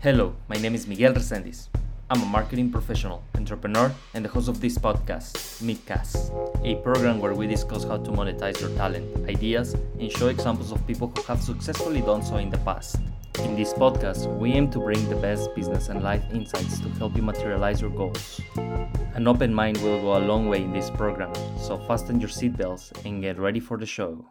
Hello, my name is Miguel Resendiz. I'm a marketing professional, entrepreneur, and the host of this podcast, Midcast, a program where we discuss how to monetize your talent, ideas, and show examples of people who have successfully done so in the past. In this podcast, we aim to bring the best business and life insights to help you materialize your goals. An open mind will go a long way in this program, so fasten your seatbelts and get ready for the show.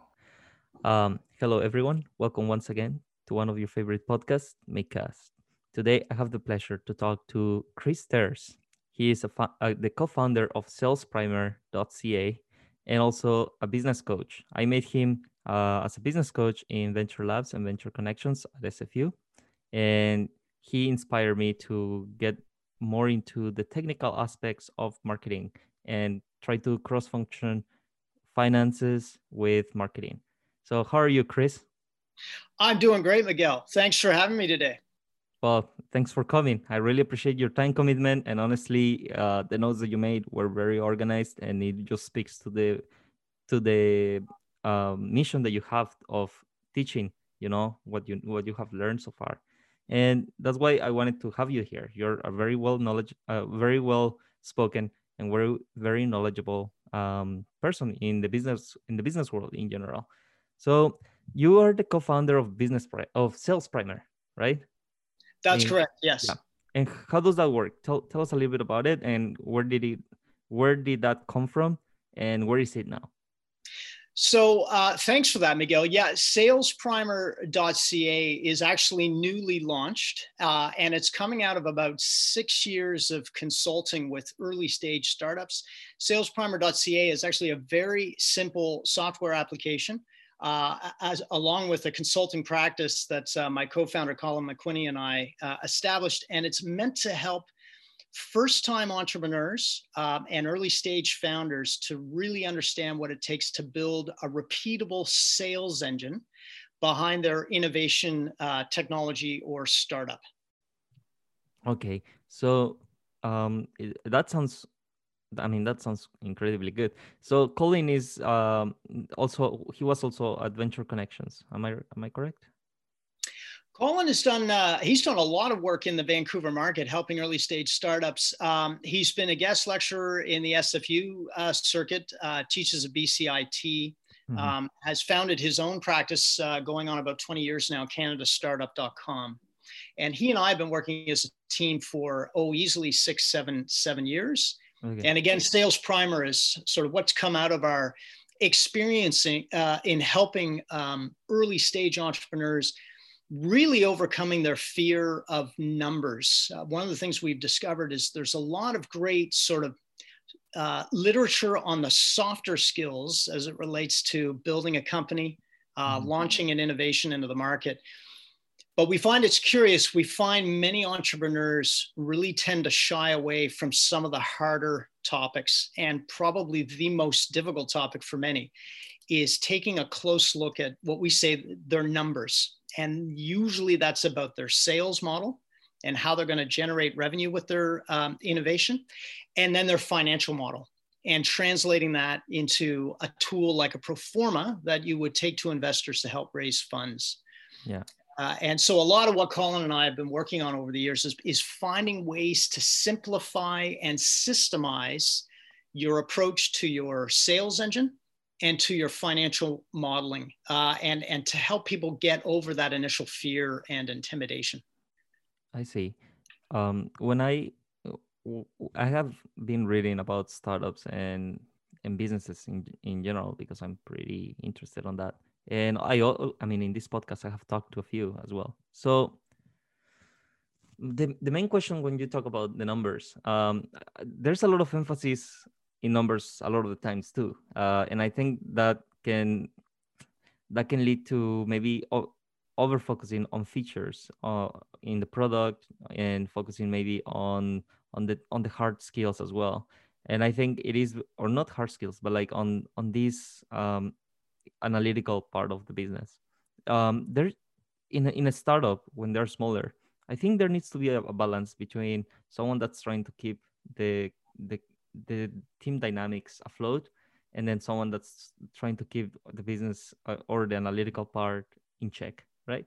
Um, hello, everyone. Welcome once again to one of your favorite podcasts, Midcast. Today, I have the pleasure to talk to Chris Terz. He is a uh, the co-founder of SalesPrimer.ca and also a business coach. I met him uh, as a business coach in Venture Labs and Venture Connections at SFU, and he inspired me to get more into the technical aspects of marketing and try to cross-function finances with marketing. So, how are you, Chris? I'm doing great, Miguel. Thanks for having me today. Well, thanks for coming. I really appreciate your time commitment, and honestly, uh, the notes that you made were very organized, and it just speaks to the to the um, mission that you have of teaching. You know what you what you have learned so far, and that's why I wanted to have you here. You're a very well knowledge, uh, very well spoken, and very very knowledgeable um, person in the business in the business world in general. So you are the co-founder of business of Sales Primer, right? That's and, correct. Yes. Yeah. And how does that work? Tell tell us a little bit about it and where did it where did that come from and where is it now? So uh, thanks for that, Miguel. Yeah, salesprimer.ca is actually newly launched, uh, and it's coming out of about six years of consulting with early stage startups. Salesprimer.ca is actually a very simple software application uh, as, along with a consulting practice that uh, my co-founder Colin McQuinney and I uh, established, and it's meant to help first-time entrepreneurs um, and early-stage founders to really understand what it takes to build a repeatable sales engine behind their innovation uh, technology or startup. Okay, so um, that sounds I mean, that sounds incredibly good. So Colin is um, also he was also Adventure Connections. Am I am I correct? Colin has done uh, he's done a lot of work in the Vancouver market, helping early stage startups. Um, he's been a guest lecturer in the SFU uh, circuit, uh, teaches a BCIT. Mm-hmm. Um, has founded his own practice uh, going on about 20 years now, CanadaStartup.com. And he and I have been working as a team for, oh, easily six, seven, seven years. Okay. And again, Sales Primer is sort of what's come out of our experiencing uh, in helping um, early stage entrepreneurs really overcoming their fear of numbers. Uh, one of the things we've discovered is there's a lot of great sort of uh, literature on the softer skills as it relates to building a company, uh, mm-hmm. launching an innovation into the market. But we find it's curious. We find many entrepreneurs really tend to shy away from some of the harder topics. And probably the most difficult topic for many is taking a close look at what we say their numbers. And usually that's about their sales model and how they're going to generate revenue with their um, innovation, and then their financial model and translating that into a tool like a pro forma that you would take to investors to help raise funds. Yeah. Uh, and so a lot of what Colin and I have been working on over the years is, is finding ways to simplify and systemize your approach to your sales engine and to your financial modeling uh, and, and to help people get over that initial fear and intimidation. I see. Um, when I I have been reading about startups and and businesses in in general because I'm pretty interested on that and I, I mean, in this podcast, I have talked to a few as well. So the the main question when you talk about the numbers, um, there's a lot of emphasis in numbers a lot of the times too, uh, and I think that can that can lead to maybe over focusing on features uh, in the product and focusing maybe on on the on the hard skills as well and i think it is or not hard skills but like on on these um, analytical part of the business. Um, there, in a, in a startup when they're smaller, I think there needs to be a, a balance between someone that's trying to keep the the the team dynamics afloat, and then someone that's trying to keep the business uh, or the analytical part in check, right?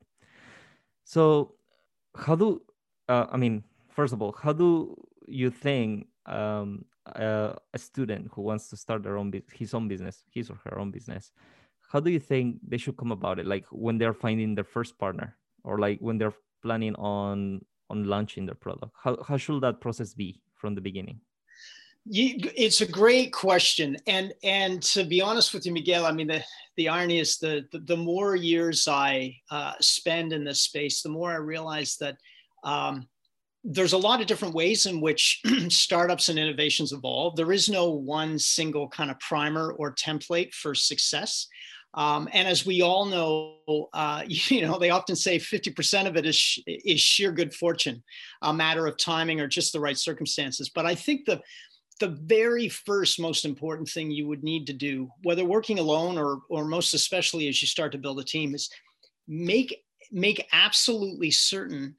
So, how do uh, I mean, first of all, how do you think um, uh, a student who wants to start their own his own business, his or her own business, how do you think they should come about it? Like when they're finding their first partner, or like when they're planning on on launching their product? How how should that process be from the beginning? You, it's a great question, and and to be honest with you, Miguel, I mean the the irony is the the, the more years I uh, spend in this space, the more I realize that um, there's a lot of different ways in which startups and innovations evolve. There is no one single kind of primer or template for success. Um, and as we all know, uh, you know, they often say 50% of it is, is sheer good fortune, a matter of timing or just the right circumstances. But I think the, the very first most important thing you would need to do, whether working alone or, or most especially as you start to build a team, is make, make absolutely certain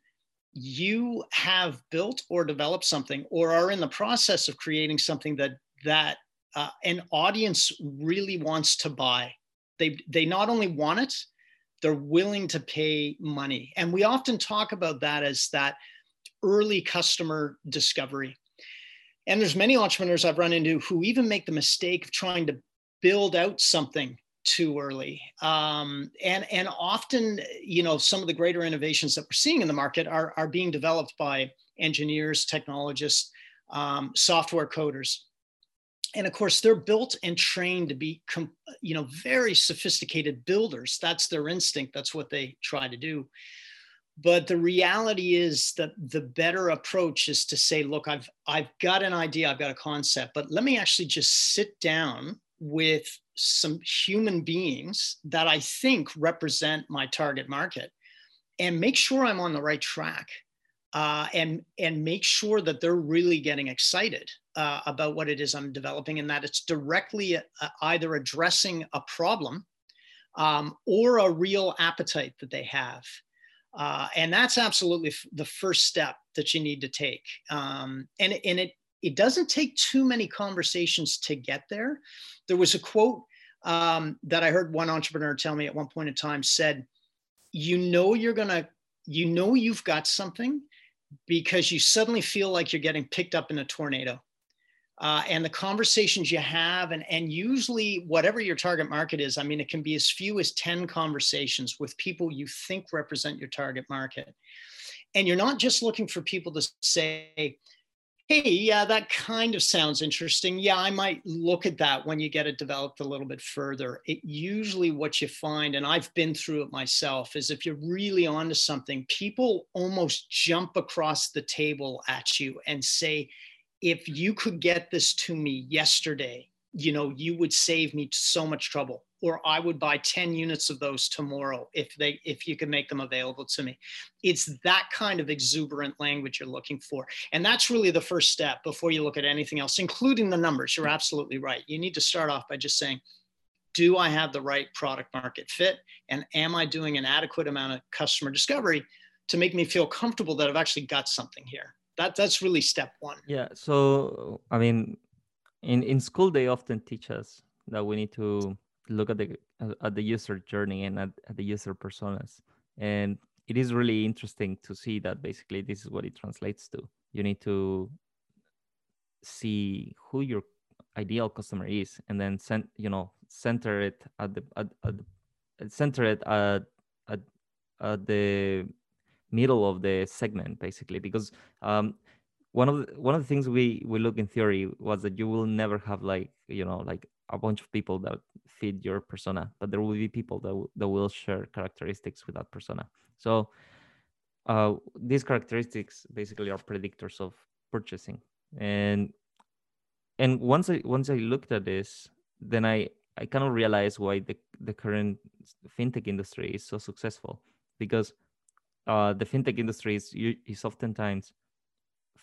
you have built or developed something or are in the process of creating something that that uh, an audience really wants to buy they they not only want it they're willing to pay money and we often talk about that as that early customer discovery and there's many entrepreneurs i've run into who even make the mistake of trying to build out something too early. Um, and, and often, you know, some of the greater innovations that we're seeing in the market are, are being developed by engineers, technologists, um, software coders. And of course, they're built and trained to be, you know, very sophisticated builders. That's their instinct. That's what they try to do. But the reality is that the better approach is to say, look, I've I've got an idea, I've got a concept, but let me actually just sit down with some human beings that I think represent my target market and make sure I'm on the right track uh, and, and make sure that they're really getting excited uh, about what it is I'm developing and that it's directly uh, either addressing a problem um, or a real appetite that they have. Uh, and that's absolutely f- the first step that you need to take. Um, and, and it, it doesn't take too many conversations to get there. There was a quote um, that I heard one entrepreneur tell me at one point in time said, you know, you're going to, you know, you've got something because you suddenly feel like you're getting picked up in a tornado. Uh, and the conversations you have, and, and usually whatever your target market is, I mean, it can be as few as 10 conversations with people you think represent your target market. And you're not just looking for people to say, hey, yeah, that kind of sounds interesting. Yeah, I might look at that when you get it developed a little bit further. It usually what you find, and I've been through it myself, is if you're really onto something, people almost jump across the table at you and say, if you could get this to me yesterday, you know, you would save me so much trouble or I would buy 10 units of those tomorrow if they if you could make them available to me. It's that kind of exuberant language you're looking for. And that's really the first step before you look at anything else, including the numbers. You're absolutely right. You need to start off by just saying, do I have the right product market fit? And am I doing an adequate amount of customer discovery to make me feel comfortable that I've actually got something here? That, that's really step one. Yeah. So, I mean, in, in school, they often teach us that we need to look at the at the user journey and at, at the user personas and it is really interesting to see that basically this is what it translates to you need to see who your ideal customer is and then send you know center it at the at, at center it at, at, at the middle of the segment basically because um, one of the, one of the things we we look in theory was that you will never have like you know like a bunch of people that fit your persona, but there will be people that, that will share characteristics with that persona. So uh, these characteristics basically are predictors of purchasing. And and once I once I looked at this, then I I kind of realized why the the current fintech industry is so successful because uh, the fintech industry is is oftentimes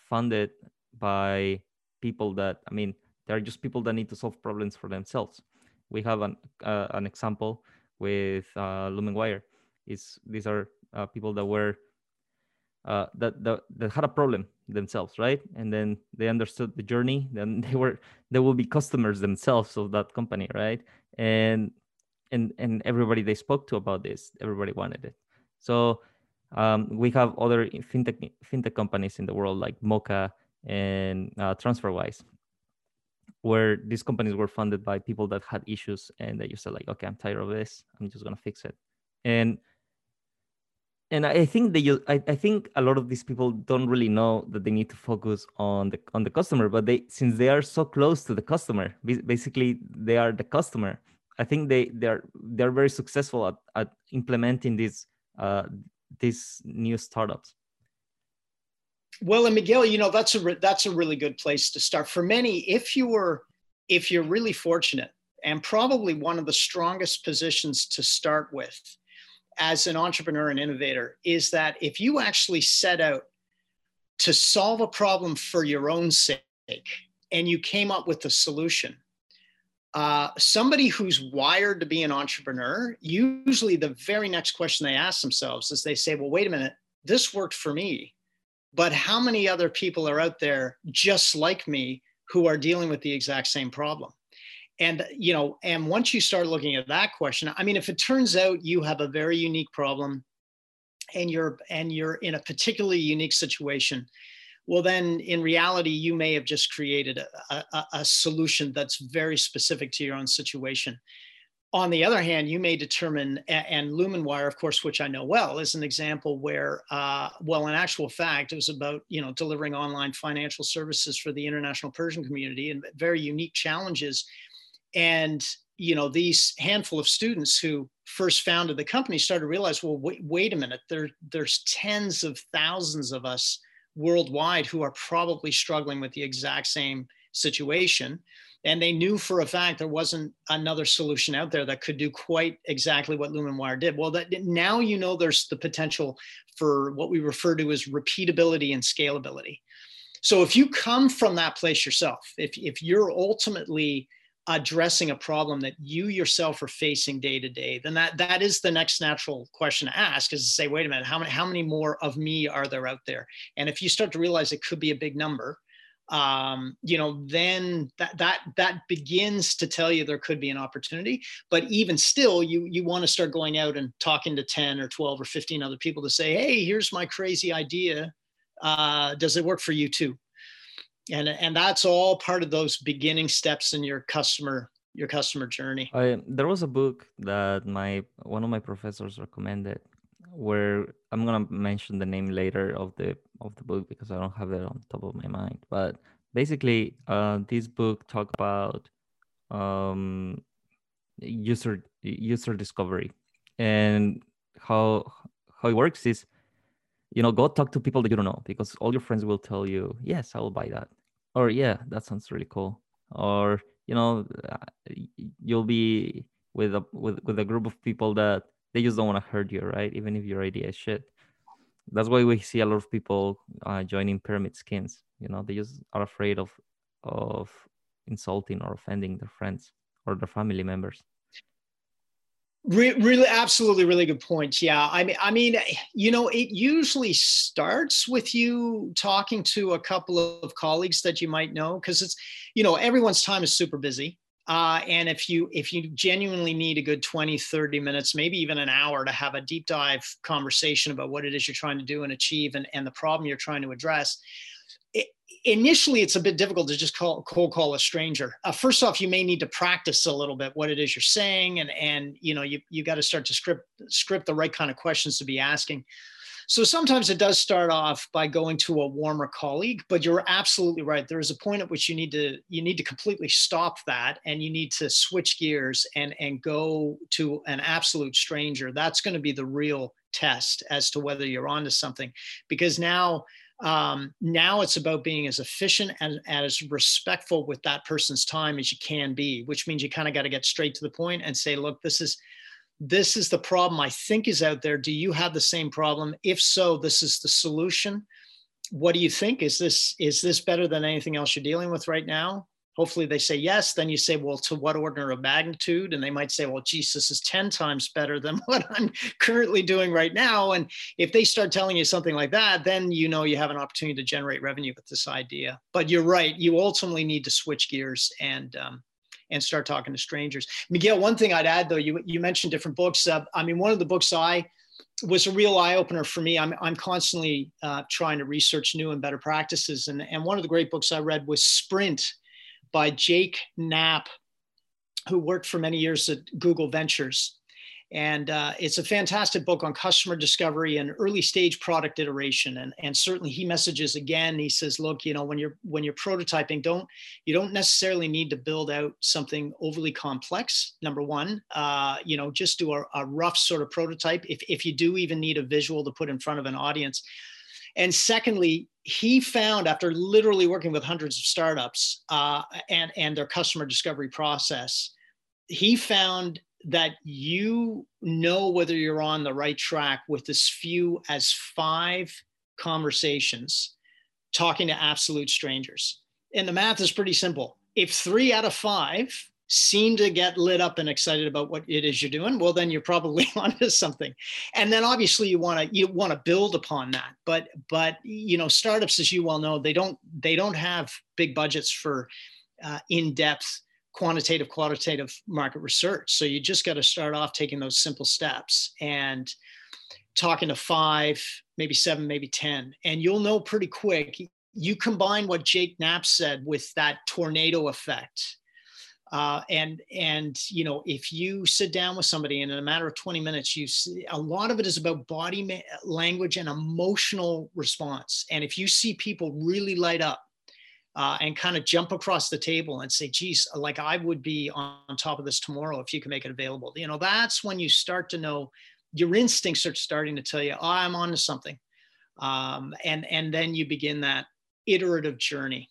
funded by people that I mean they're just people that need to solve problems for themselves. We have an uh, an example with uh, Lumenwire. Is these are uh, people that were uh, that, that that had a problem themselves, right? And then they understood the journey. Then they were they will be customers themselves of that company, right? And and and everybody they spoke to about this, everybody wanted it. So Um, we have other fintech fintech companies in the world like Moka and uh, TransferWise, where these companies were funded by people that had issues and they just said like, okay, I'm tired of this. I'm just gonna fix it. And and I think they I, I think a lot of these people don't really know that they need to focus on the on the customer, but they since they are so close to the customer, basically they are the customer. I think they they're they're very successful at, at implementing these uh, these new startups. Well, and Miguel, you know that's a that's a really good place to start for many. If you were if you're really fortunate, and probably one of the strongest positions to start with as an entrepreneur and innovator is that if you actually set out to solve a problem for your own sake and you came up with a solution, uh, somebody who's wired to be an entrepreneur, usually the very next question they ask themselves is they say, well, wait a minute, this worked for me, but how many other people are out there just like me who are dealing with the exact same problem? and you know and once you start looking at that question i mean if it turns out you have a very unique problem and you're and you're in a particularly unique situation well then in reality you may have just created a, a, a, solution that's very specific to your own situation. On the other hand you may determine and lumenwire of course which i know well is an example where uh, well in actual fact it was about you know delivering online financial services for the international persian community and very unique challenges. And you know these handful of students who first founded the company started to realize well wait, wait a minute there there's tens of thousands of us worldwide who are probably struggling with the exact same situation. And they knew for a fact there wasn't another solution out there that could do quite exactly what lumenwire did. Well that now you know there's the potential for what we refer to as repeatability and scalability. So if you come from that place yourself if, if you're ultimately addressing a problem that you yourself are facing day to day, then that that is the next natural question to ask is to say, wait a minute, how many how many more of me are there out there? And if you start to realize it could be a big number, um, you know, then that that that begins to tell you there could be an opportunity. But even still, you you want to start going out and talking to 10 or 12 or 15 other people to say, hey, here's my crazy idea. Uh, does it work for you too? And and that's all part of those beginning steps in your customer your customer journey. I, there was a book that my one of my professors recommended where i'm gonna mention the name later of the of the book because i don't have it on top of my mind. But basically uh, this book talk about um, user user discovery and how how it works is you know go talk to people that you don't know because all your friends will tell you yes i will buy that or yeah that sounds really cool. Or you know uh, you'll be with a with, with a group of people that they just don't want to hurt you right? Even if your idea is shit. That's why we see a lot of people uh, joining pyramid schemes you know? They just are afraid of of insulting or offending their friends or their family members Re- really, absolutely, really good points. Yeah, I mean, I mean, you know, it usually starts with you talking to a couple of colleagues that you might know, because it's, you know, everyone's time is super busy. Uh, and if you if you genuinely need a good 20 30 minutes maybe even an hour to have a deep dive conversation about what it is you're trying to do and achieve and, and the problem you're trying to address initially it's a bit difficult to just call cold call a stranger. Uh, first off you may need to practice a little bit what it is you're saying and and you know you, you got to start to script script the right kind of questions to be asking. So sometimes it does start off by going to a warmer colleague but you're absolutely right. There is a point at which you need to you need to completely stop that and you need to switch gears and and go to an absolute stranger. That's going to be the real test as to whether you're onto something because now um, now it's about being as efficient and, and as respectful with that person's time as you can be which means you kind of got to get straight to the point and say look this is this is the problem i think is out there. Do you have the same problem? If so this is the solution. What do you think? Is this is this better than anything else you're dealing with right now hopefully they say yes. Then you say well to what order of magnitude? And they might say well jesus is 10 times better than what i'm currently doing right now. And if they start telling you something like that then you know you have an opportunity to generate revenue with this idea. But you're right. You ultimately need to switch gears and um, and start talking to strangers. Miguel one thing i'd add though you, you mentioned different books. Uh, i mean one of the books i was a real eye opener for me. I'm, I'm constantly uh, trying to research new and better practices. And, and one of the great books I read was Sprint by Jake Knapp, who worked for many years at Google Ventures. And uh, it's a fantastic book on customer discovery and early stage product iteration. And, and certainly he messages again, he says, look, you know, when you're when you're prototyping, don't you don't necessarily need to build out something overly complex. Number one, uh, you know, just do a, a rough sort of prototype. If, if you do even need a visual to put in front of an audience. And secondly, he found after literally working with hundreds of startups uh, and, and their customer discovery process, he found that you know whether you're on the right track with as few as five conversations talking to absolute strangers. And the math is pretty simple. If three out of five seem to get lit up and excited about what it is you're doing, well, then you're probably onto something. And then obviously you want to you want to build upon that. But but you know, startups, as you well know, they don't they don't have big budgets for uh, in-depth quantitative qualitative market research so you just got to start off taking those simple steps and talking to five maybe seven maybe ten and you'll know pretty quick you combine what jake knapp said with that tornado effect uh, and and you know if you sit down with somebody and in a matter of 20 minutes you see a lot of it is about body ma- language and emotional response and if you see people really light up uh, and kind of jump across the table and say, geez, like I would be on, on top of this tomorrow if you can make it available. You know, that's when you start to know your instincts are starting to tell you, oh, I'm on to something. Um, and, and then you begin that iterative journey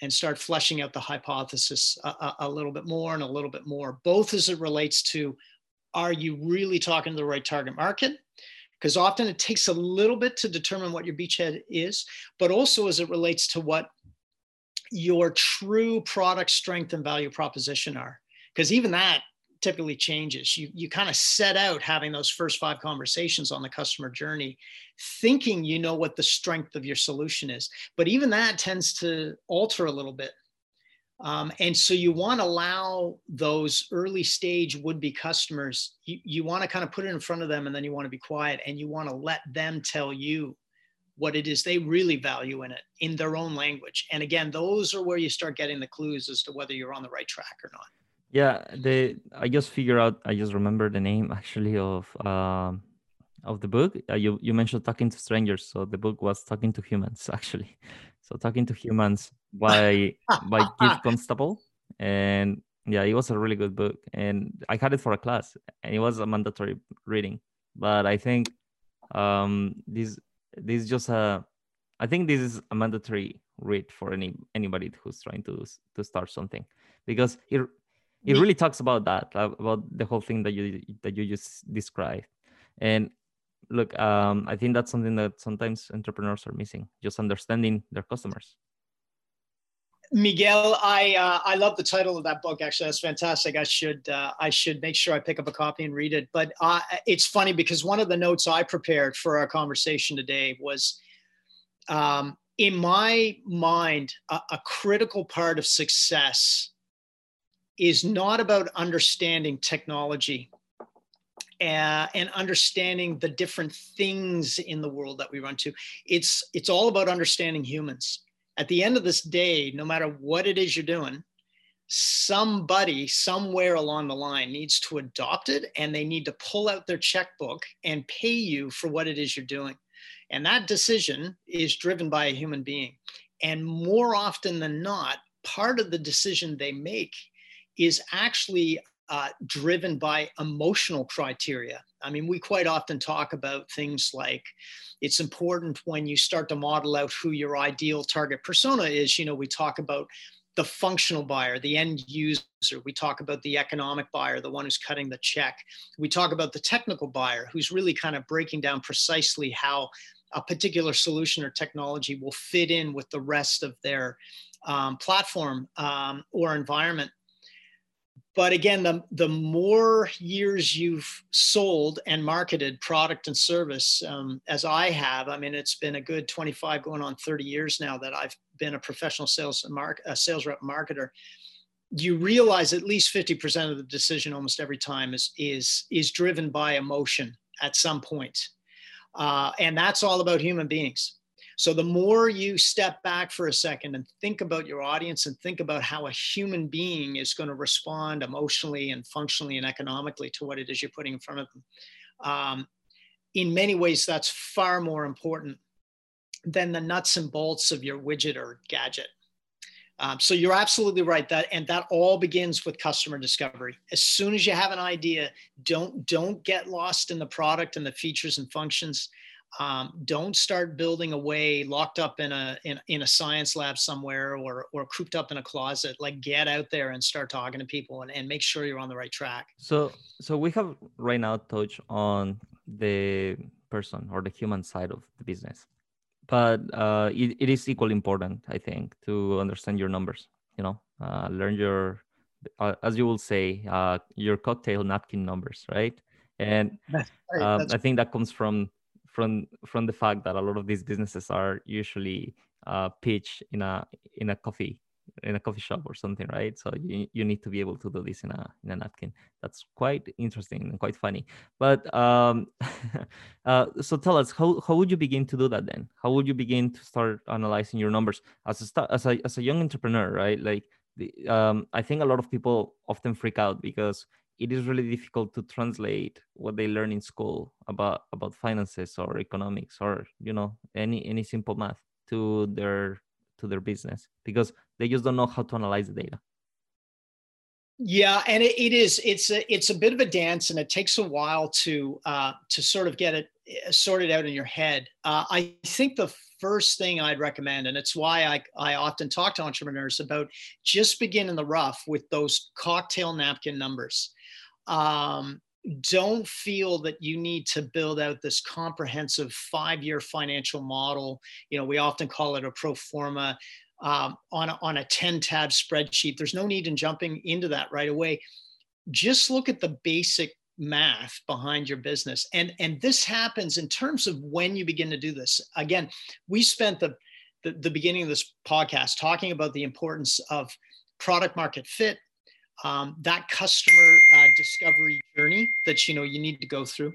and start fleshing out the hypothesis a, a, a little bit more and a little bit more, both as it relates to are you really talking to the right target market? Because often it takes a little bit to determine what your beachhead is, but also as it relates to what your true product strength and value proposition are because even that typically changes you you kind of set out having those first five conversations on the customer journey thinking you know what the strength of your solution is but even that tends to alter a little bit um, and so you want to allow those early stage would-be customers you, you want to kind of put it in front of them and then you want to be quiet and you want to let them tell you what it is they really value in it in their own language. And again, those are where you start getting the clues as to whether you're on the right track or not. Yeah, the I just figure out. I just remember the name actually of um, of the book. Uh, you you mentioned talking to strangers, so the book was talking to humans actually. So talking to humans by by Keith Constable, and yeah, it was a really good book, and I had it for a class, and it was a mandatory reading. But I think um, this this is just a i think this is a mandatory read for any anybody who's trying to to start something because it it really talks about that about the whole thing that you that you just described and look um, i think that's something that sometimes entrepreneurs are missing just understanding their customers Miguel, I uh, I love the title of that book. Actually, that's fantastic. I should uh, I should make sure I pick up a copy and read it. But uh, it's funny because one of the notes I prepared for our conversation today was, um, in my mind, a, a critical part of success is not about understanding technology uh, and understanding the different things in the world that we run to. It's it's all about understanding humans at the end of this day, no matter what it is you're doing, somebody somewhere along the line needs to adopt it and they need to pull out their checkbook and pay you for what it is you're doing. And that decision is driven by a human being. And more often than not, part of the decision they make is actually uh, driven by emotional criteria. I mean, we quite often talk about things like it's important when you start to model out who your ideal target persona is. You know, we talk about the functional buyer, the end user. We talk about the economic buyer, the one who's cutting the check. We talk about the technical buyer, who's really kind of breaking down precisely how a particular solution or technology will fit in with the rest of their um, platform um, or environment but again the, the more years you've sold and marketed product and service um, as i have i mean it's been a good 25 going on 30 years now that i've been a professional sales mark, a sales rep marketer you realize at least 50% of the decision almost every time is is is driven by emotion at some point. Uh, and that's all about human beings. So the more you step back for a second and think about your audience and think about how a human being is going to respond emotionally and functionally and economically to what it is you're putting in front of them, um, in many ways, that's far more important than the nuts and bolts of your widget or gadget. Um, so you're absolutely right that and that all begins with customer discovery. As soon as you have an idea, don't don't get lost in the product and the features and functions. Um, don't start building away locked up in a in, in a science lab somewhere or or cooped up in a closet. Like get out there and start talking to people and, and make sure you're on the right track. So so we have right now touched on the person or the human side of the business but uh, it, it is equally important i think to understand your numbers you know uh, learn your uh, as you will say uh, your cocktail napkin numbers right and right. Um, i think that comes from from from the fact that a lot of these businesses are usually uh, pitched in a in a coffee in a coffee shop or something, right? So you, you need to be able to do this in a in a napkin. That's quite interesting and quite funny. But um, uh, so tell us how how would you begin to do that then? How would you begin to start analyzing your numbers as a as a as a young entrepreneur, right? Like the um, I think a lot of people often freak out because it is really difficult to translate what they learn in school about about finances or economics or you know any any simple math to their to their business because they just don't know how to analyze the data. Yeah and it, it is it's a it's a bit of a dance and it takes a while to uh, to sort of get it uh, sorted out in your head. Uh, i think the first thing i'd recommend and it's why I, I often talk to entrepreneurs about just begin in the rough with those cocktail napkin numbers um, don't feel that you need to build out this comprehensive five year financial model. You know, we often call it a pro forma um, on, a, on a 10 tab spreadsheet. There's no need in jumping into that right away. Just look at the basic math behind your business. And, and this happens in terms of when you begin to do this. Again, we spent the, the, the beginning of this podcast talking about the importance of product market fit, um, that customer uh, discovery journey that you know you need to go through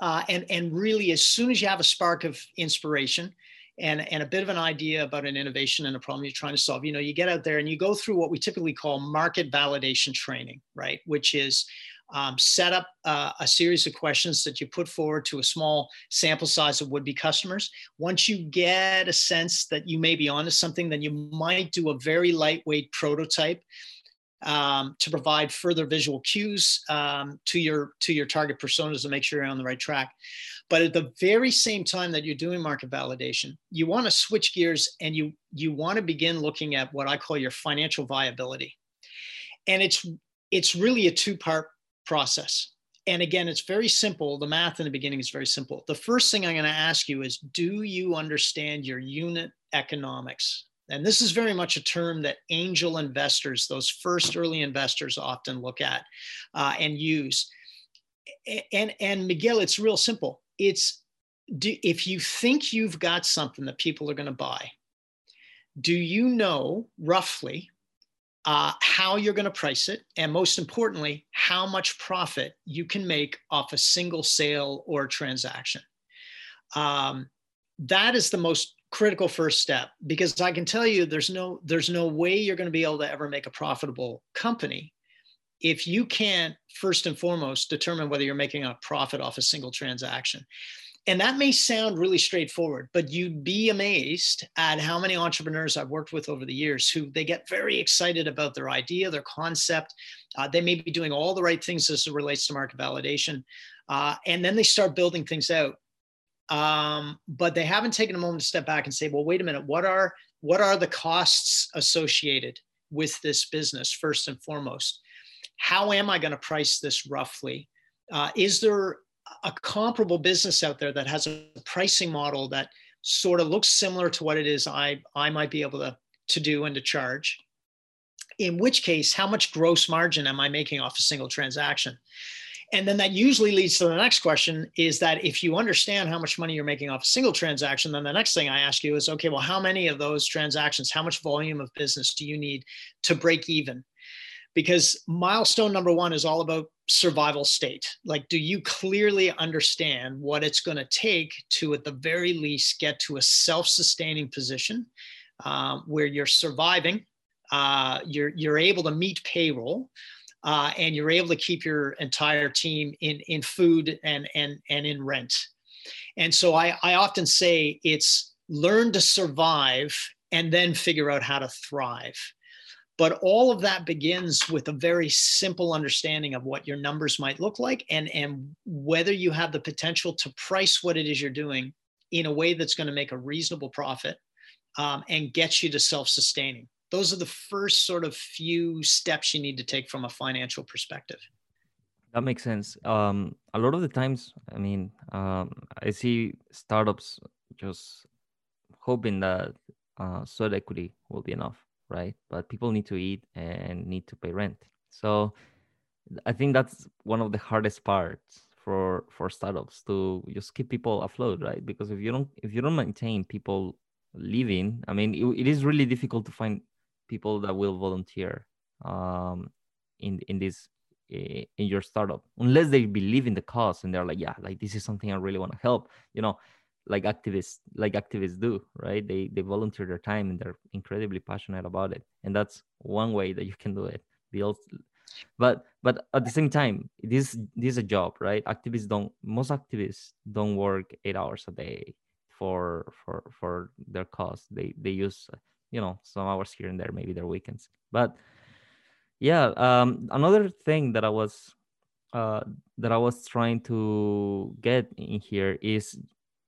uh, and and really as soon as you have a spark of inspiration and and a bit of an idea about an innovation and a problem you're trying to solve you know you get out there and you go through what we typically call market validation training right which is um, set up uh, a series of questions that you put forward to a small sample size of would-be customers. Once you get a sense that you may be onto something, then you might do a very lightweight prototype um, to provide further visual cues um, to your to your target personas to make sure you're on the right track. But at the very same time that you're doing market validation, you want to switch gears and you you want to begin looking at what I call your financial viability. And it's it's really a two-part process. And again, it's very simple. The math in the beginning is very simple. The first thing I'm going to ask you is do you understand your unit economics? And this is very much a term that angel investors, those first early investors, often look at uh, and use. And, and Miguel, it's real simple. It's do, if you think you've got something that people are going to buy, do you know roughly uh, how you're going to price it? And most importantly, how much profit you can make off a single sale or transaction? Um, that is the most critical first step because i can tell you there's no there's no way you're going to be able to ever make a profitable company if you can't first and foremost determine whether you're making a profit off a single transaction. And that may sound really straightforward but you'd be amazed at how many entrepreneurs i've worked with over the years who they get very excited about their idea their concept. Uh, they may be doing all the right things as it relates to market validation uh, and then they start building things out um, but they haven't taken a moment to step back and say, well, wait a minute, what are what are the costs associated with this business first and foremost? How am I going to price this roughly? Uh, is there a comparable business out there that has a pricing model that sort of looks similar to what it is I, I might be able to, to do and to charge? In which case, how much gross margin am I making off a single transaction? And then that usually leads to the next question is that if you understand how much money you're making off a single transaction, then the next thing I ask you is, okay, well, how many of those transactions, how much volume of business do you need to break even? because milestone number one is all about survival state. Like, do you clearly understand what it's going to take to, at the very least, get to a self sustaining position um, where you're surviving, uh, you're, you're able to meet payroll? Uh, and you're able to keep your entire team in, in food and, and, and in rent. And so I, I often say it's learn to survive and then figure out how to thrive. But all of that begins with a very simple understanding of what your numbers might look like and, and whether you have the potential to price what it is you're doing in a way that's going to make a reasonable profit um, and get you to self sustaining. Those are the first sort of few steps you need to take from a financial perspective. That makes sense. Um, a lot of the times, I mean, um, I see startups just hoping that uh, sweat equity will be enough right? But people need to eat and need to pay rent. So I think that's one of the hardest parts for for startups to just keep people afloat, right? Because if you don't if you don't maintain people living, I mean, it, it is really difficult to find people that will volunteer um, in in this in your startup unless they believe in the cause and they're like yeah like this is something i really want to help you know like activists like activists do right? They they volunteer their time and they're incredibly passionate about it. And that's one way that you can do it. Build but but at the same time this this is a job right? Activists don't most activists don't work eight hours a day for for for their cause. They they use you know some hours here and there maybe their weekends. But yeah um another thing that i was uh that i was trying to get in here is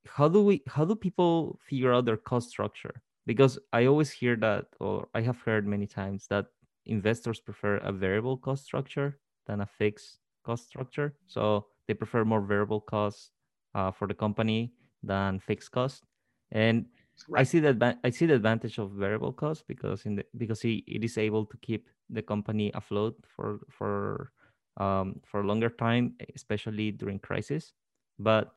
how do we how do people figure out their cost structure? Because i always hear that or i have heard many times that investors prefer a variable cost structure than a fixed cost structure. So they prefer more variable costs uh, for the company than fixed cost. And right. i see that i see the advantage of variable cost because in the because it, it is able to keep the company afloat for for um, for a longer time especially during crisis but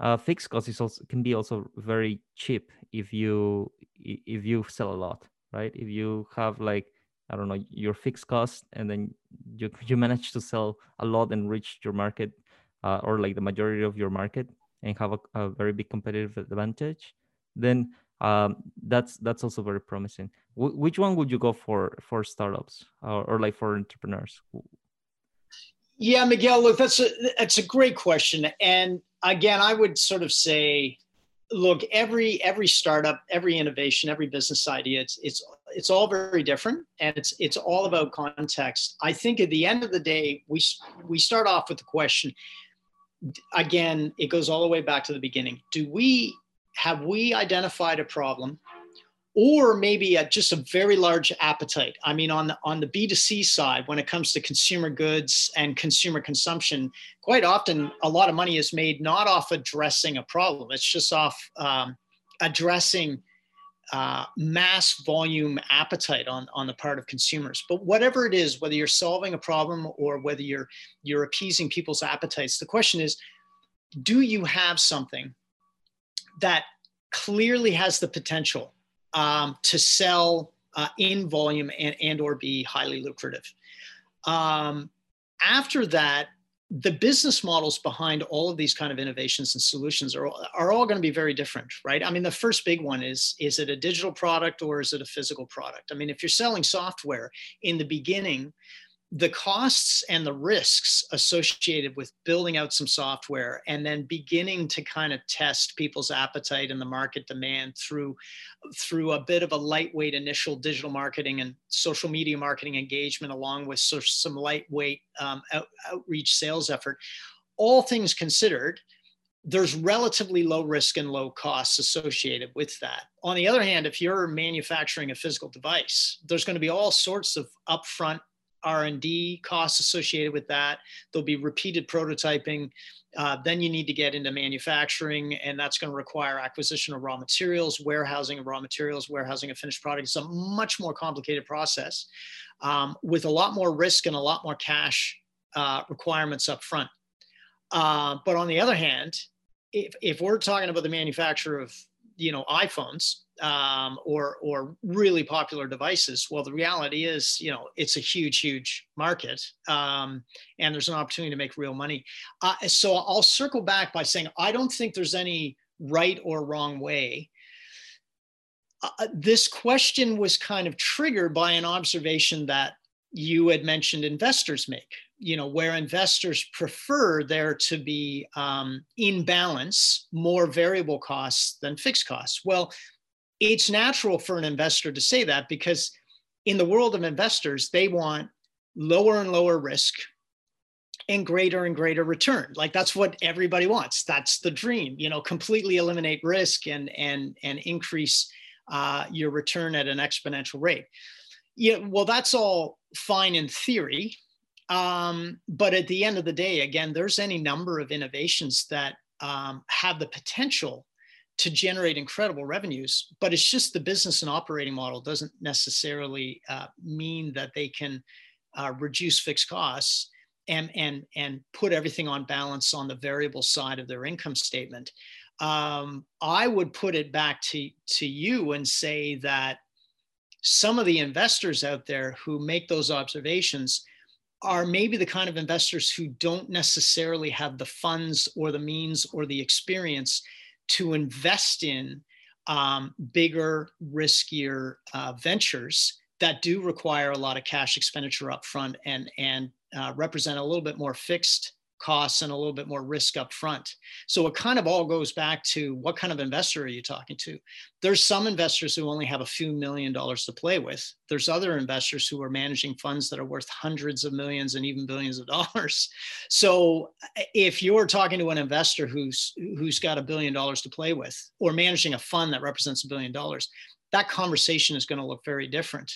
uh, fixed cost is also can be also very cheap if you if you sell a lot right if you have like i don't know your fixed cost and then you you manage to sell a lot and reach your market uh, or like the majority of your market and have a, a very big competitive advantage then um, that's that's also very promising w- which one would you go for for startups or, or like for entrepreneurs yeah miguel look that's a that's a great question and again, I would sort of say, look, every every startup, every innovation, every business idea, it's it's it's all very different, and it's it's all about context. I think at the end of the day, we we start off with the question. Again, it goes all the way back to the beginning. Do we have we identified a problem or maybe a, just a very large appetite. I mean, on the, on the B2C side, when it comes to consumer goods and consumer consumption, quite often a lot of money is made not off addressing a problem, it's just off um, addressing uh, mass volume appetite on, on the part of consumers. But whatever it is, whether you're solving a problem or whether you're, you're appeasing people's appetites, the question is do you have something that clearly has the potential um, to sell uh, in volume and, and or be highly lucrative. Um, after that, the business models behind all of these kind of innovations and solutions are, are all going to be very different, right? I mean, the first big one is, is it a digital product or is it a physical product? I mean, if you're selling software in the beginning, the costs and the risks associated with building out some software and then beginning to kind of test people's appetite and the market demand through through a bit of a lightweight initial digital marketing and social media marketing engagement along with some lightweight um, out, outreach sales effort all things considered there's relatively low risk and low costs associated with that. On the other hand, if you're manufacturing a physical device, there's going to be all sorts of upfront R&D costs associated with that. There'll be repeated prototyping. Uh, then you need to get into manufacturing, and that's going to require acquisition of raw materials, warehousing of raw materials, warehousing of finished product. It's a much more complicated process um, with a lot more risk and a lot more cash uh, requirements up front. Uh, but on the other hand, if, if we're talking about the manufacture of you know iPhones, um, or or really popular devices. Well, the reality is, you know, it's a huge, huge market, um, and there's an opportunity to make real money. Uh, so I'll circle back by saying I don't think there's any right or wrong way. Uh, uh this question was kind of triggered by an observation that you had mentioned investors make you know where investors prefer there to be um, in balance more variable costs than fixed costs well it's natural for an investor to say that because in the world of investors, they want lower and lower risk and greater and greater return. Like that's what everybody wants. That's the dream. You know, completely eliminate risk and and and increase uh, your return at an exponential rate. Yeah, well, that's all fine in theory, um, but at the end of the day, again, there's any number of innovations that um, have the potential to generate incredible revenues, but it's just the business and operating model doesn't necessarily uh, mean that they can uh, reduce fixed costs and and and put everything on balance on the variable side of their income statement. Um, I would put it back to to you and say that some of the investors out there who make those observations are maybe the kind of investors who don't necessarily have the funds or the means or the experience to invest in um, bigger, riskier uh, ventures that do require a lot of cash expenditure upfront and and uh, represent a little bit more fixed costs and a little bit more risk up front. So it kind of all goes back to what kind of investor are you talking to? There's some investors who only have a few million dollars to play with. There's other investors who are managing funds that are worth hundreds of millions and even billions of dollars. So if you're talking to an investor who's who's got a billion dollars to play with or managing a fund that represents a billion dollars, that conversation is going to look very different.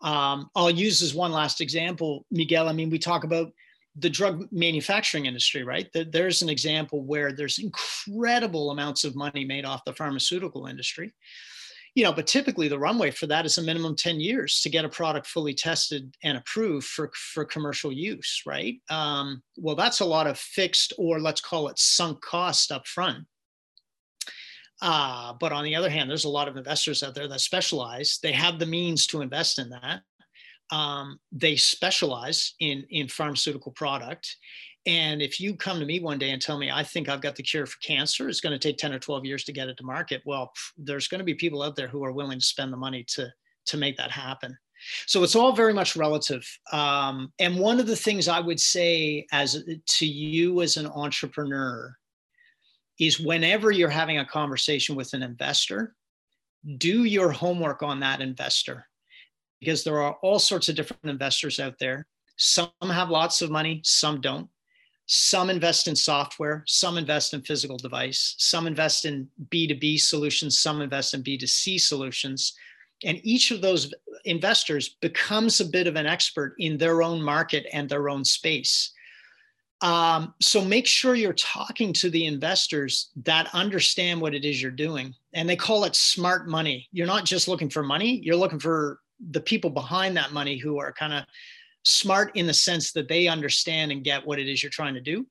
Um, I'll use as one last example, Miguel. I mean, we talk about the drug manufacturing industry, right? There's an example where there's incredible amounts of money made off the pharmaceutical industry. You know, but typically the runway for that is a minimum 10 years to get a product fully tested and approved for, for commercial use, right? Um, well, that's a lot of fixed or let's call it sunk cost up front. Uh, but on the other hand, there's a lot of investors out there that specialize. They have the means to invest in that um, they specialize in in pharmaceutical product. And if you come to me one day and tell me i think i've got the cure for cancer it's going to take 10 or 12 years to get it to market well there's going to be people out there who are willing to spend the money to to make that happen. So it's all very much relative. Um, and one of the things i would say as to you as an entrepreneur is whenever you're having a conversation with an investor do your homework on that investor because there are all sorts of different investors out there. Some have lots of money, some don't. Some invest in software, some invest in physical device, some invest in B2B solutions, some invest in B2C solutions. And each of those investors becomes a bit of an expert in their own market and their own space. Um, so make sure you're talking to the investors that understand what it is you're doing. And they call it smart money. You're not just looking for money, you're looking for the people behind that money who are kind of smart in the sense that they understand and get what it is you're trying to do.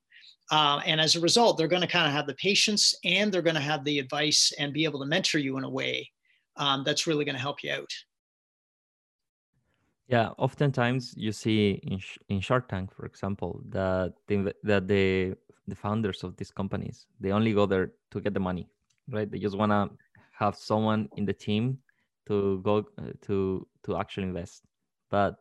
Uh, and as a result, they're going to kind of have the patience and they're going to have the advice and be able to mentor you in a way um, that's really going to help you out. Yeah, oftentimes you see in, in Shark Tank, for example, that the, that the the founders of these companies they only go there to get the money, right? They just want to have someone in the team to go uh, to to actually invest. But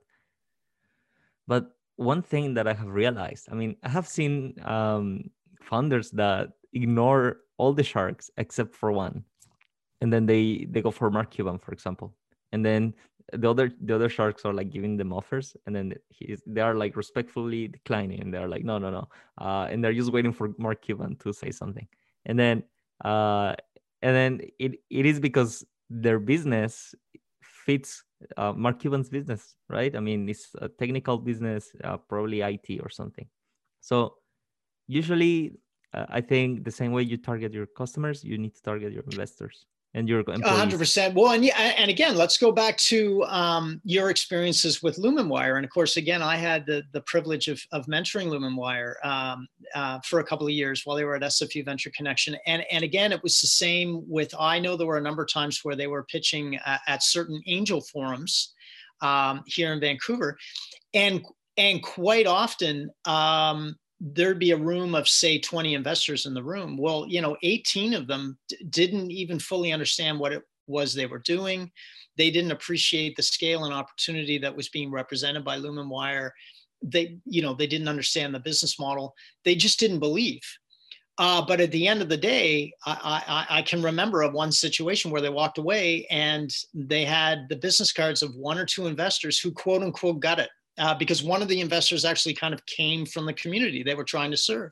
but one thing that i have realized i mean i have seen um, founders that ignore all the sharks except for one. And then they they go for mark cuban for example. And then the other the other sharks are like giving them offers. And then he's, they are like respectfully declining. And they're like no no no. Uh, and they're just waiting for mark cuban to say something. And then uh, and then it, it is because their business fits uh, Mark Cuban's business, right? I mean, it's a technical business, uh, probably IT or something. So usually, uh, I think the same way you target your customers, you need to target your investors. And your employees. 100%. Well, and yeah, and again, let's go back to um, your experiences with Lumenwire. And of course, again, I had the, the privilege of, of mentoring Lumenwire um, uh, for a couple of years while they were at SFU Venture Connection. And, and again, it was the same with, I know there were a number of times where they were pitching at, at certain angel forums um, here in Vancouver. And, and quite often, um, there'd be a room of say 20 investors in the room? Well you know 18 of them d- didn't even fully understand what it was they were doing. They didn't appreciate the scale and opportunity that was being represented by lumenwire they you know they didn't understand the business model. They just didn't believe. Uh, but at the end of the day I, I, I can remember of one situation where they walked away and they had the business cards of one or two investors who quote unquote got it uh, because one of the investors actually kind of came from the community they were trying to serve.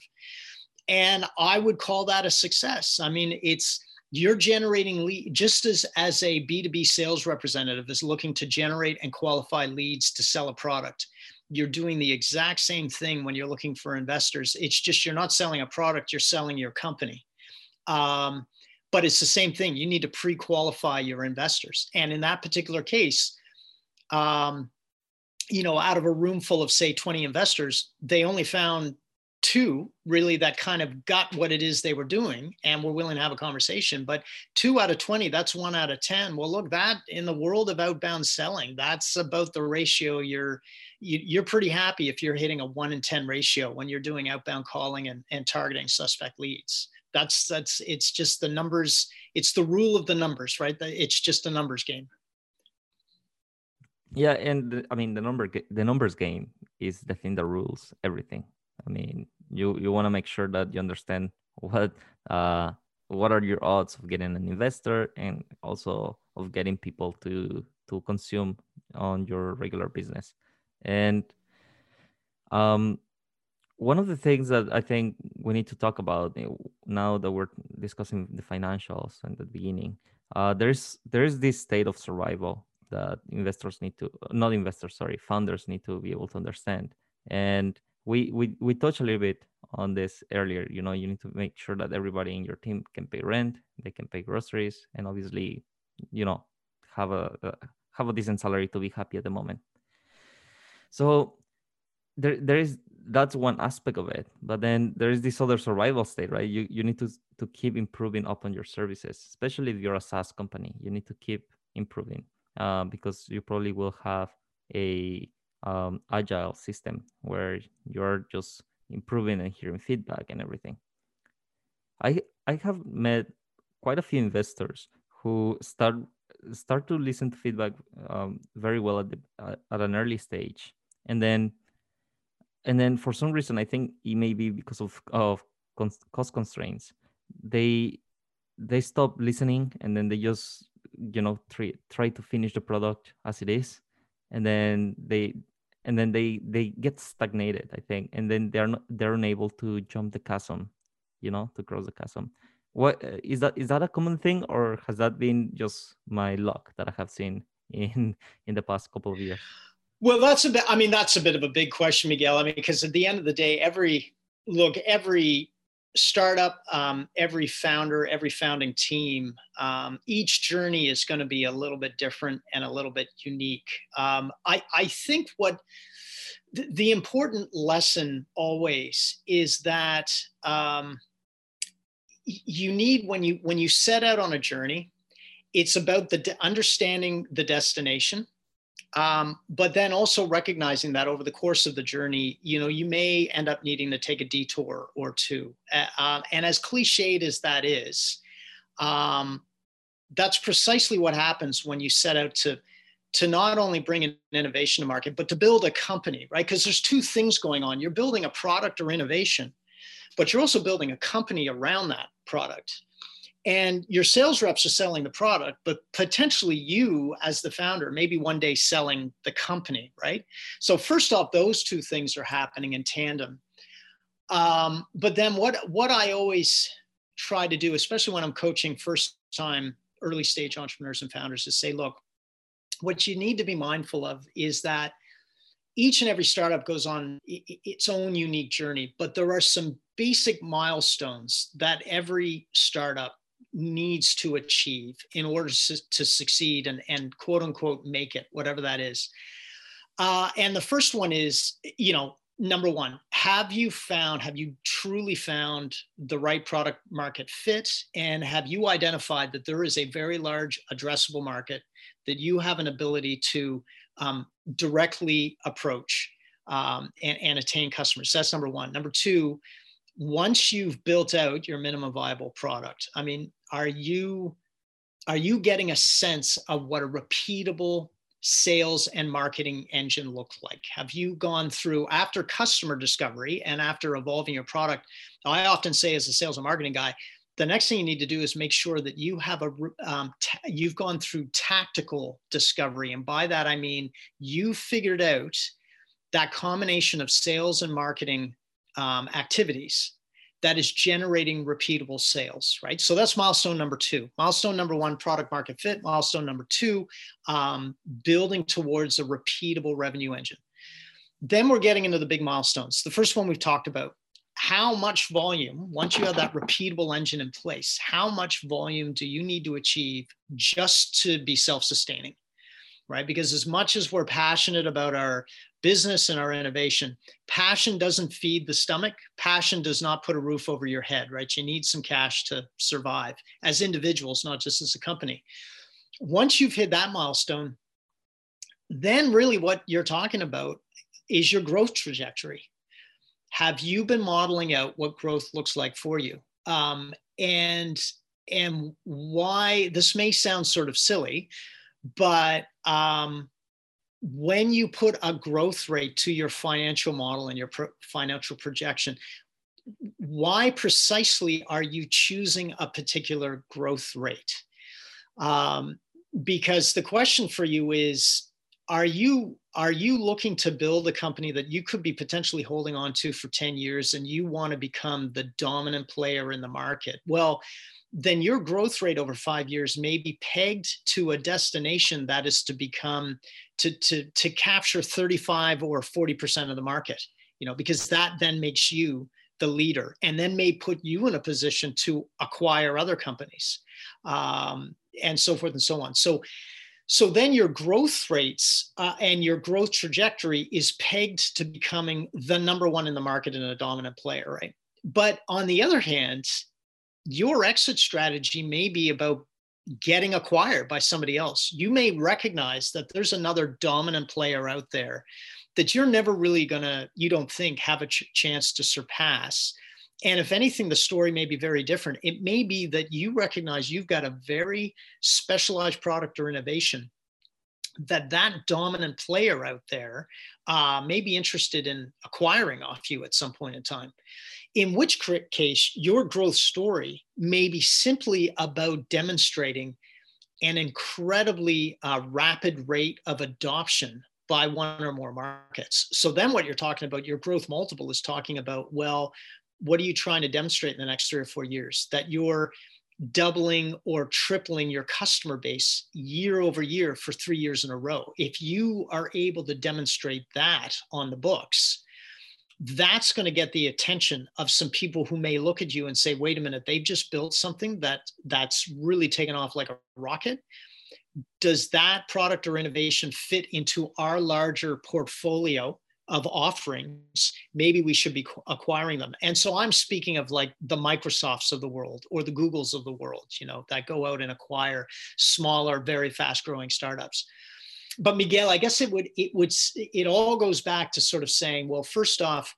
And I would call that a success. I mean, it's you're generating lead just as as a b2b sales representative is looking to generate and qualify leads to sell a product you're doing the exact same thing when you're looking for investors it's just you're not selling a product you're selling your company um, but it's the same thing you need to pre-qualify your investors and in that particular case um, you know, out of a room full of say 20 investors, they only found two really that kind of got what it is they were doing and were willing to have a conversation. But two out of 20, that's one out of 10. Well, look, that in the world of outbound selling, that's about the ratio you're you, are pretty happy if you're hitting a one in 10 ratio when you're doing outbound calling and, and targeting suspect leads. That's that's it's just the numbers, it's the rule of the numbers, right? It's just a numbers game yeah and i mean the number the numbers game is the thing that rules everything. I mean you you want to make sure that you understand what uh what are your odds of getting an investor and also of getting people to to consume on your regular business. And um one of the things that i think we need to talk about eh, now that we're discussing the financials and the beginning uh, there's there's this state of survival that investors need to not investors sorry founders need to be able to understand. And we we we touched a little bit on this earlier you know you need to make sure that everybody in your team can pay rent they can pay groceries and obviously you know have a, a have a decent salary to be happy at the moment. So there there is that's one aspect of it but then there is this other survival state right? You you need to to keep improving upon your services especially if you're a saas company you need to keep improving uh, because you probably will have a um, agile system where you're just improving and hearing feedback and everything. I I have met quite a few investors who start start to listen to feedback um, very well at the uh, at an early stage, and then and then for some reason I think it may be because of of cost constraints they they stop listening and then they just you know try try to finish the product as it is and then they and then they they get stagnated i think and then they're not they're unable to jump the chasm you know to cross the chasm. What uh, is that is that a common thing or has that been just my luck that i have seen in in the past couple of years? Well that's a bit i mean that's a bit of a big question miguel. I mean because at the end of the day every look every startup, um, every founder, every founding team, um, each journey is going to be a little bit different and a little bit unique. Um, I, I think what th- the important lesson always is that um, you need when you when you set out on a journey, it's about the de- understanding the destination um, but then also recognizing that over the course of the journey, you know, you may end up needing to take a detour or two. Uh, and as cliched as that is, um, that's precisely what happens when you set out to to not only bring an innovation to market, but to build a company, right? Because there's two things going on. You're building a product or innovation, but you're also building a company around that product and your sales reps are selling the product but potentially you as the founder maybe one day selling the company right? So first off those two things are happening in tandem. Um, but then what what i always try to do especially when i'm coaching first time early stage entrepreneurs and founders is say look what you need to be mindful of is that each and every startup goes on its own unique journey but there are some basic milestones that every startup needs to achieve in order to, to succeed and, and quote unquote make it, whatever that is. Uh, and the first one is, you know, number one, have you found, have you truly found the right product market fit? And have you identified that there is a very large addressable market that you have an ability to um, directly approach um, and, and attain customers? That's number one. Number two, once you've built out your minimum viable product, I mean, are you are you getting a sense of what a repeatable sales and marketing engine look like? Have you gone through after customer discovery and after evolving your product? I often say, as a sales and marketing guy, the next thing you need to do is make sure that you have a um, t- you've gone through tactical discovery, and by that I mean you figured out that combination of sales and marketing um, activities that is generating repeatable sales, right? So that's milestone number two. Milestone number one, product market fit. Milestone number two, um, building towards a repeatable revenue engine. Then we're getting into the big milestones. The first one we've talked about how much volume, once you have that repeatable engine in place, how much volume do you need to achieve just to be self sustaining? Right. Because as much as we're passionate about our business and our innovation. Passion doesn't feed the stomach. Passion does not put a roof over your head, right? You need some cash to survive as individuals, not just as a company. Once you've hit that milestone, then really what you're talking about is your growth trajectory. Have you been modeling out what growth looks like for you? Um, and and why this may sound sort of silly, but um, when you put a growth rate to your financial model and your pro- financial projection, why precisely are you choosing a particular growth rate? Um, because the question for you is are you are you looking to build a company that you could be potentially holding on to for 10 years and you want to become the dominant player in the market well then your growth rate over five years may be pegged to a destination that is to become to to to capture 35 or 40% of the market you know because that then makes you the leader and then may put you in a position to acquire other companies um, and so forth and so on. So so then your growth rates uh, and your growth trajectory is pegged to becoming the number one in the market and a dominant player right? But on the other hand your exit strategy may be about getting acquired by somebody else. You may recognize that there's another dominant player out there that you're never really going to, you don't think, have a ch- chance to surpass. And if anything, the story may be very different. It may be that you recognize you've got a very specialized product or innovation that that dominant player out there uh, may be interested in acquiring off you at some point in time in which case your growth story may be simply about demonstrating an incredibly uh, rapid rate of adoption by one or more markets. So then what you're talking about, your growth multiple is talking about, well, what are you trying to demonstrate in the next three or four years? That you're doubling or tripling your customer base year over year for three years in a row. If you are able to demonstrate that on the books, that's going to get the attention of some people who may look at you and say wait a minute they've just built something that that's really taken off like a rocket. Does that product or innovation fit into our larger portfolio of offerings? Maybe we should be acquiring them. And so i'm speaking of like the microsofts of the world or the googles of the world you know that go out and acquire smaller very fast growing startups but Miguel, I guess it would it would it all goes back to sort of saying, well, first off,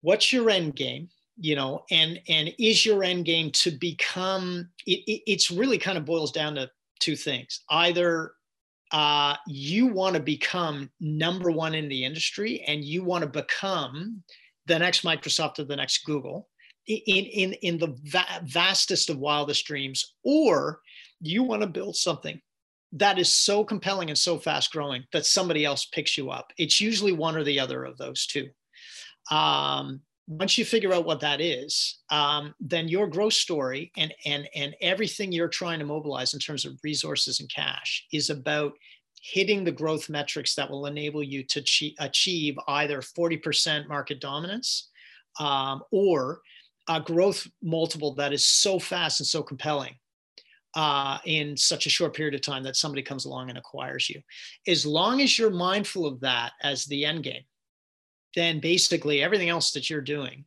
what's your end game? You know, and and is your end game to become? It, it it's really kind of boils down to two things. Either uh, you want to become number one in the industry, and you want to become the next Microsoft or the next Google in in in the va- vastest of wildest dreams, or you want to build something that is so compelling and so fast growing that somebody else picks you up. It's usually one or the other of those two. Um, once you figure out what that is, um, then your growth story and and and everything you're trying to mobilize in terms of resources and cash is about hitting the growth metrics that will enable you to achieve either 40% market dominance um, or a growth multiple that is so fast and so compelling uh, in such a short period of time that somebody comes along and acquires you. As long as you're mindful of that as the end game, then basically everything else that you're doing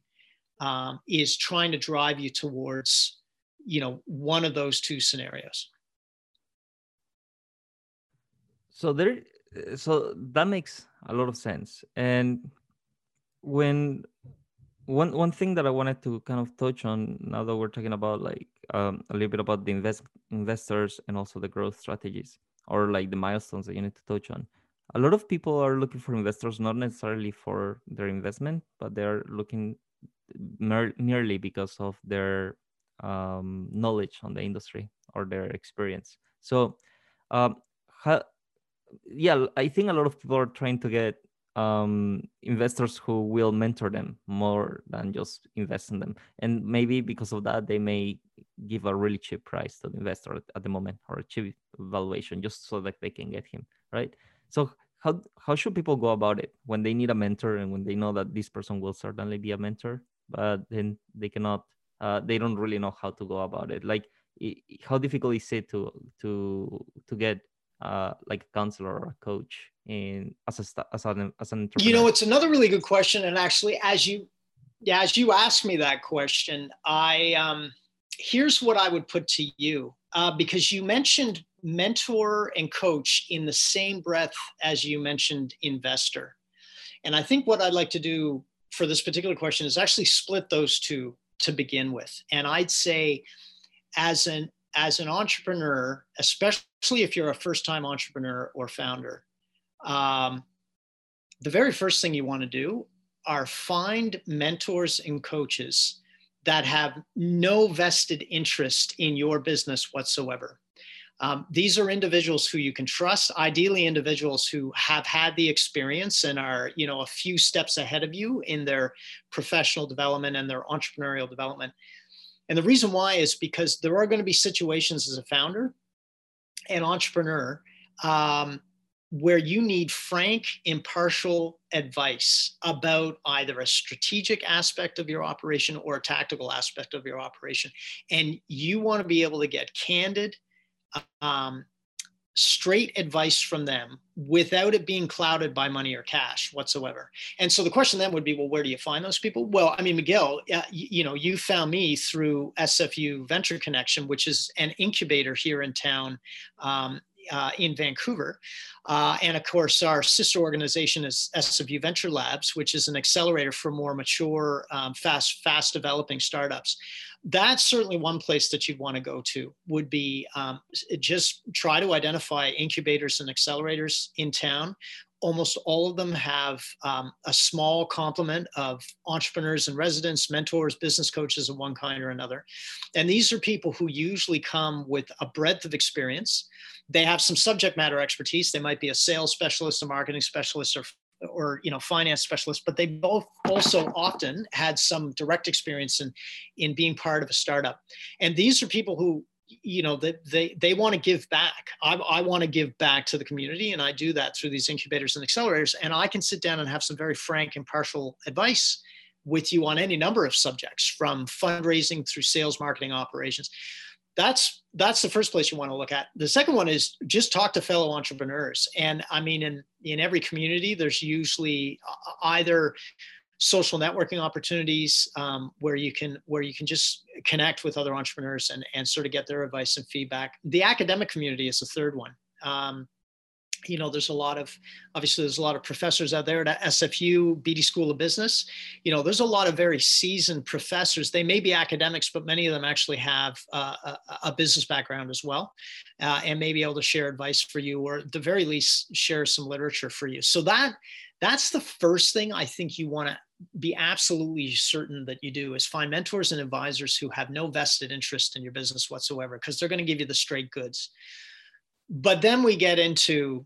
um, is trying to drive you towards, you know, one of those two scenarios. So there, so that makes a lot of sense. And when one one thing that I wanted to kind of touch on now that we're talking about like um, a little bit about the invest investors and also the growth strategies or like the milestones that you need to touch on. A lot of people are looking for investors not necessarily for their investment, but they're looking mer- merely because of their um, knowledge on the industry or their experience. So, um, yeah, I think a lot of people are trying to get um, investors who will mentor them more than just invest in them. And maybe because of that, they may give a really cheap price to the investor at the moment or a cheap valuation just so that they can get him, right? So how how should people go about it when they need a mentor and when they know that this person will certainly be a mentor, but then they cannot, uh, they don't really know how to go about it. Like, how difficult is it to to to get uh, like a counselor or a coach in as a as an as an entrepreneur? You know, it's another really good question, and actually, as you yeah, as you asked me that question, I um, here's what I would put to you uh, because you mentioned mentor and coach in the same breath as you mentioned investor, and I think what I'd like to do for this particular question is actually split those two to begin with, and I'd say as an as an entrepreneur, especially if you're a first time entrepreneur or founder, um, the very first thing you want to do are find mentors and coaches that have no vested interest in your business whatsoever. Um, these are individuals who you can trust, ideally individuals who have had the experience and are, you know, a few steps ahead of you in their professional development and their entrepreneurial development. And the reason why is because there are going to be situations as a founder and entrepreneur um, where you need frank, impartial advice about either a strategic aspect of your operation or a tactical aspect of your operation. And you want to be able to get candid, um, straight advice from them without it being clouded by money or cash whatsoever. And so the question then would be, well, where do you find those people? Well, I mean, Miguel, uh, you, you know, you found me through SFU Venture Connection, which is an incubator here in town um, uh, in Vancouver. Uh, and of course, our sister organization is SFU Venture Labs, which is an accelerator for more mature, um, fast, fast developing startups. That's certainly one place that you'd want to go to. Would be um, just try to identify incubators and accelerators in town almost all of them have um, a small complement of entrepreneurs and residents, mentors, business coaches of one kind or another. And these are people who usually come with a breadth of experience. They have some subject matter expertise. They might be a sales specialist, a marketing specialist, or or you know finance specialist but they both also often had some direct experience in in being part of a startup and these are people who you know that they they want to give back. I, I want to give back to the community and i do that through these incubators and accelerators and i can sit down and have some very frank impartial advice with you on any number of subjects from fundraising through sales marketing operations. That's that's the first place you want to look at. The second one is just talk to fellow entrepreneurs and i mean in in every community there's usually uh, either social networking opportunities um, where you can where you can just connect with other entrepreneurs and, and sort of get their advice and feedback. The academic community is the third one. Um, you know, there's a lot of obviously there's a lot of professors out there at SFU, Beedie School of Business. You know, there's a lot of very seasoned professors. They may be academics, but many of them actually have uh, a, a, business background as well, uh, and may be able to share advice for you, or at the very least share some literature for you. So that that's the first thing I think you want to be absolutely certain that you do is find mentors and advisors who have no vested interest in your business whatsoever because they're going to give you the straight goods. But then we get into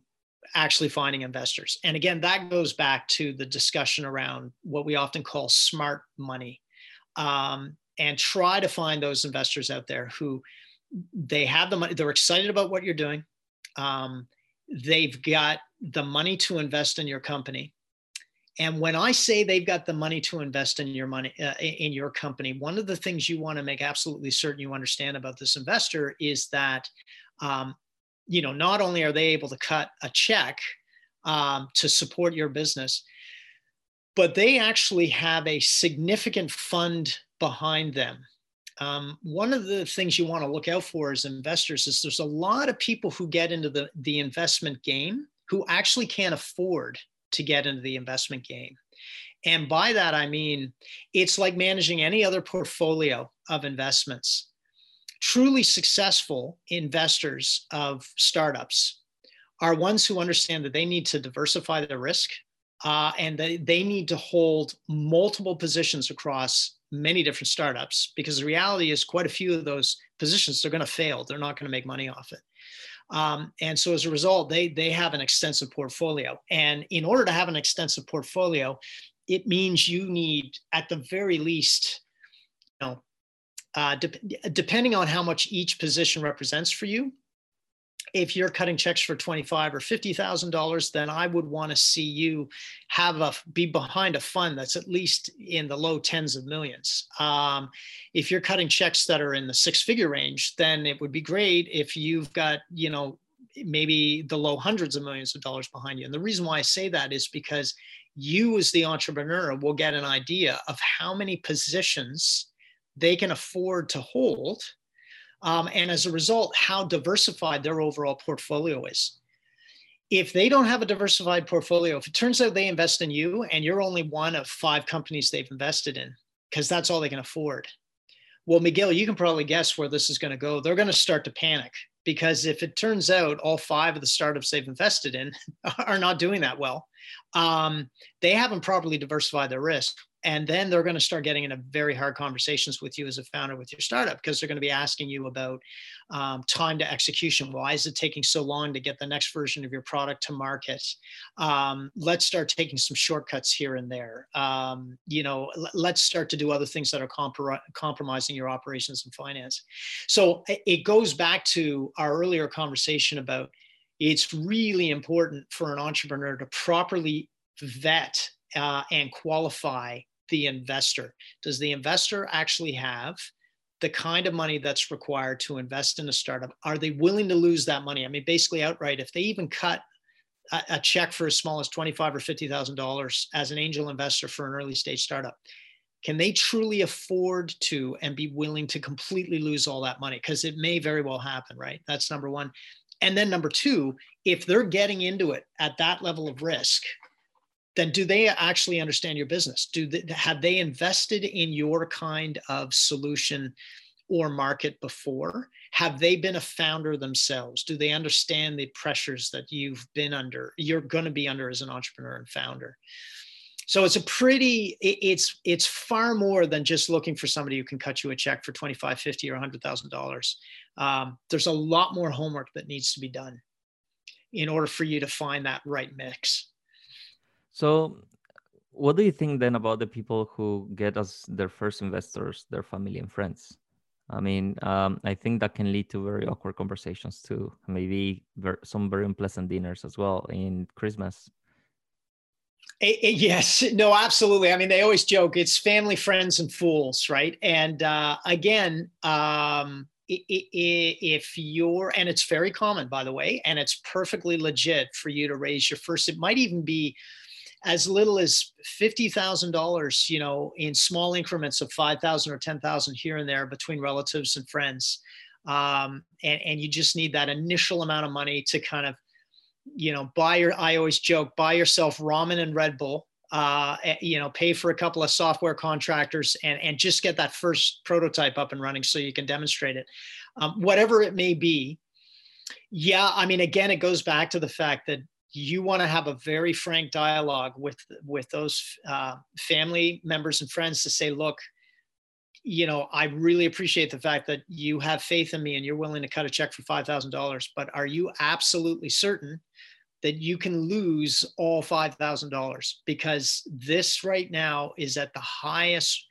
actually finding investors. And again that goes back to the discussion around what we often call smart money um, and try to find those investors out there who they have the money they're excited about what you're doing. Um, they've got the money to invest in your company And when I say they've got the money to invest in your money uh, in your company, one of the things you want to make absolutely certain you understand about this investor is that, um, you know, not only are they able to cut a check um, to support your business, but they actually have a significant fund behind them. Um, one of the things you want to look out for as investors is there's a lot of people who get into the, the investment game who actually can't afford to get into the investment game. And by that, I mean, it's like managing any other portfolio of investments. Truly successful investors of startups are ones who understand that they need to diversify their risk uh, and they, they need to hold multiple positions across many different startups because the reality is quite a few of those positions they're going to fail. They're not going to make money off it. Um, and so as a result, they, they have an extensive portfolio. And in order to have an extensive portfolio, it means you need, at the very least, you know, uh, de- depending on how much each position represents for you, if you're cutting checks for 25 or 50,000 dollars then I would want to see you have a be behind a fund that's at least in the low tens of millions. Um, if you're cutting checks that are in the six figure range then it would be great if you've got you know maybe the low hundreds of millions of dollars behind you. And the reason why I say that is because you as the entrepreneur will get an idea of how many positions they can afford to hold um, and as a result, how diversified their overall portfolio is. If they don't have a diversified portfolio, if it turns out they invest in you and you're only one of five companies they've invested in, because that's all they can afford. Well, Miguel, you can probably guess where this is going to go. They're going to start to panic because if it turns out all five of the startups they've invested in are not doing that well, um, they haven't properly diversified their risk and then they're going to start getting into very hard conversations with you as a founder with your startup because they're going to be asking you about um, time to execution. Why is it taking so long to get the next version of your product to market? Um, let's start taking some shortcuts here and there. Um, you know l- let's start to do other things that are compro- compromising your operations and finance. So it goes back to our earlier conversation about it's really important for an entrepreneur to properly vet uh, and qualify the investor? Does the investor actually have the kind of money that's required to invest in a startup? Are they willing to lose that money? I mean, basically outright, if they even cut a, a check for as small as twenty-five or fifty thousand dollars as an angel investor for an early stage startup, can they truly afford to and be willing to completely lose all that money? Because it may very well happen, right? That's number one. And then number two, if they're getting into it at that level of risk, then do they actually understand your business? Do they, have they invested in your kind of solution or market before? Have they been a founder themselves? Do they understand the pressures that you've been under, you're going to be under as an entrepreneur and founder? So it's a pretty, it's it's far more than just looking for somebody who can cut you a check for 25, 50 or $100,000. Um, there's a lot more homework that needs to be done in order for you to find that right mix. So, what do you think then about the people who get as their first investors, their family and friends? I mean, um, I think that can lead to very awkward conversations too. Maybe ver- some very unpleasant dinners as well in Christmas. It, it, yes, no, absolutely. I mean, they always joke it's family, friends, and fools, right? And uh, again, um, if you're, and it's very common, by the way, and it's perfectly legit for you to raise your first, it might even be as little as $50,000, you know, in small increments of 5,000 or 10,000 here and there between relatives and friends. Um, and, and you just need that initial amount of money to kind of, you know, buy your, I always joke, buy yourself ramen and Red Bull, uh, eh, you know, pay for a couple of software contractors and, and just get that first prototype up and running so you can demonstrate it. Um, whatever it may be. Yeah. I mean, again, it goes back to the fact that you want to have a very frank dialogue with with those uh, family members and friends to say look you know i really appreciate the fact that you have faith in me and you're willing to cut a check for $5000 but are you absolutely certain that you can lose all $5000 because this right now is at the highest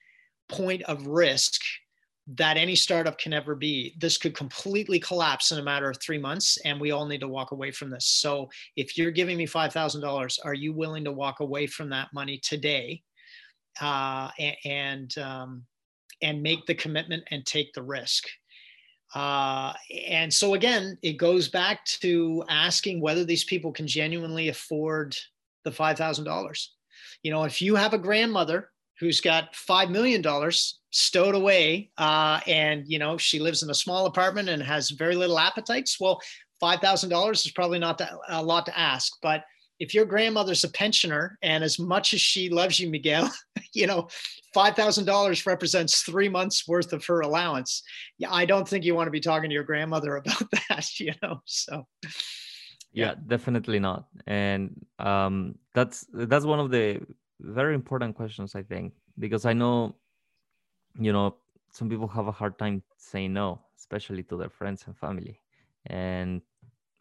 point of risk that any startup can ever be. This could completely collapse in a matter of three months, and we all need to walk away from this. So, if you're giving me $5,000, are you willing to walk away from that money today uh, and, um, and make the commitment and take the risk? Uh, and so, again, it goes back to asking whether these people can genuinely afford the $5,000. You know, if you have a grandmother who's got $5 million stowed away uh, and you know she lives in a small apartment and has very little appetites well $5000 is probably not that, a lot to ask. But if your grandmother's a pensioner and as much as she loves you miguel you know $5000 represents three months worth of her allowance. Yeah i don't think you want to be talking to your grandmother about that you know so. Yeah, yeah definitely not. And um, that's that's one of the very important questions i think because i know you know some people have a hard time saying no especially to their friends and family. And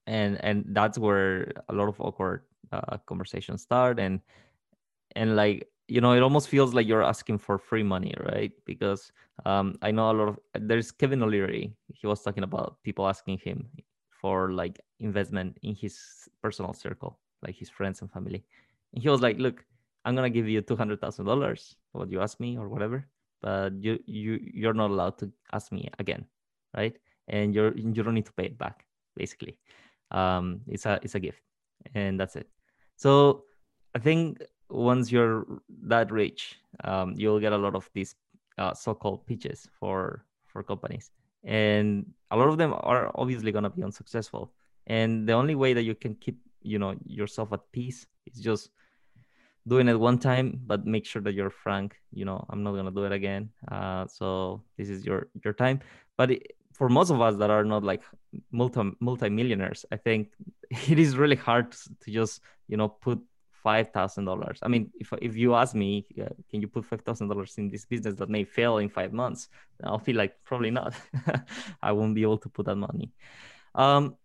and and that's where a lot of awkward uh, conversations start. And and like you know it almost feels like you're asking for free money right? Because um, i know a lot of there's kevin o'leary. He was talking about people asking him for like investment in his personal circle like his friends and family. And he was like look i'm gonna give you $200000 what you ask me or whatever but you you you're not allowed to ask me again right? And you're you don't need to pay it back basically. Um it's a it's a gift and that's it. So i think once you're that rich um, you'll get a lot of these uh, so-called pitches for for companies. And a lot of them are obviously to be unsuccessful. And the only way that you can keep you know yourself at peace is just doing it one time but make sure that you're frank you know i'm not going to do it again. Uh, so this is your your time. But it, for most of us that are not like multi multi millionaires i think it is really hard to just you know put five thousand dollars. I mean if, if you ask me uh, can you put five thousand dollars in this business that may fail in five months? I'll feel like probably not. I won't be able to put that money. Um,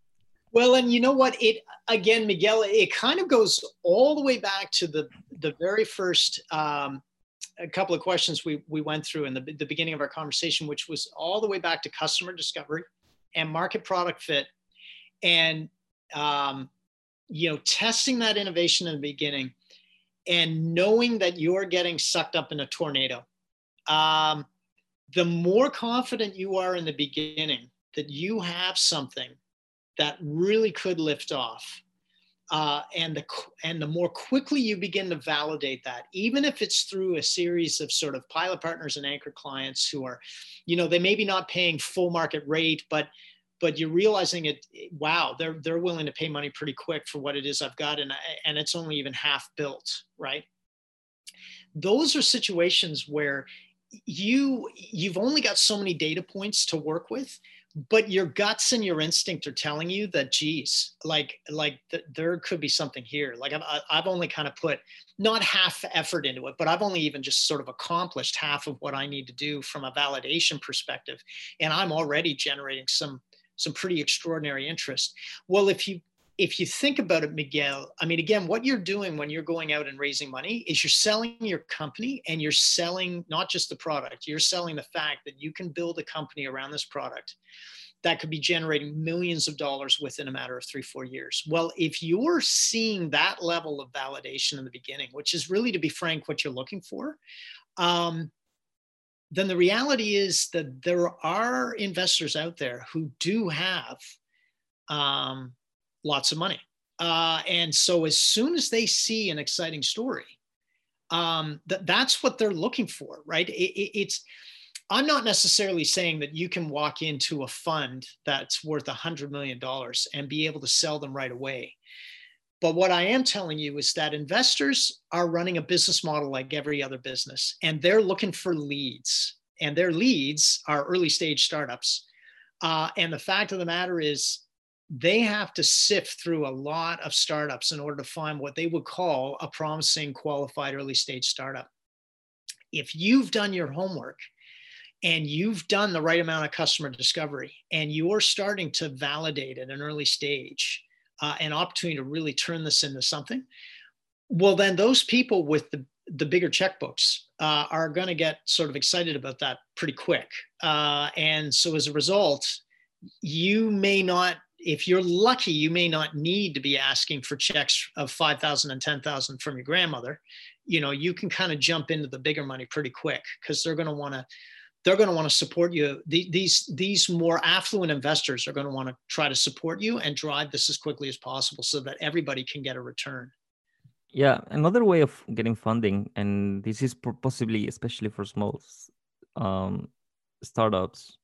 well, and you know what? It again, Miguel. It kind of goes all the way back to the the very first um, a couple of questions we we went through in the the beginning of our conversation, which was all the way back to customer discovery and market product fit, and um, you know, testing that innovation in the beginning, and knowing that you're getting sucked up in a tornado. Um, the more confident you are in the beginning that you have something that really could lift off. Uh, and the and the more quickly you begin to validate that, even if it's through a series of sort of pilot partners and anchor clients who are, you know, they may be not paying full market rate, but but you're realizing it. Wow, they're they're willing to pay money pretty quick for what it is I've got, and and it's only even half built, right? Those are situations where you you've only got so many data points to work with but your guts and your instinct are telling you that geez like like th- there could be something here. Like I've, I've only kind of put not half effort into it but i've only even just sort of accomplished half of what i need to do from a validation perspective. And i'm already generating some some pretty extraordinary interest. Well if you if you think about it, Miguel, I mean, again, what you're doing when you're going out and raising money is you're selling your company and you're selling not just the product, you're selling the fact that you can build a company around this product that could be generating millions of dollars within a matter of three, four years. Well, if you're seeing that level of validation in the beginning, which is really, to be frank, what you're looking for, um, then the reality is that there are investors out there who do have um, lots of money. Uh, and so as soon as they see an exciting story, um, th- that's what they're looking for, right? It, it, it's, I'm not necessarily saying that you can walk into a fund that's worth a hundred million dollars and be able to sell them right away. But what I am telling you is that investors are running a business model like every other business, and they're looking for leads, and their leads are early stage startups. Uh, and the fact of the matter is, they have to sift through a lot of startups in order to find what they would call a promising qualified early stage startup. If you've done your homework and you've done the right amount of customer discovery and you're starting to validate at an early stage uh, an opportunity to really turn this into something, well, then those people with the the bigger checkbooks uh, are going to get sort of excited about that pretty quick. Uh, and so as a result, you may not, if you're lucky, you may not need to be asking for checks of 5,000 and 10,000 from your grandmother. You know, you can kind of jump into the bigger money pretty quick because they're going to want to they're going to want to support you. these these more affluent investors are going to want to try to support you and drive this as quickly as possible so that everybody can get a return. Yeah, another way of getting funding, and this is possibly especially for small um, startups,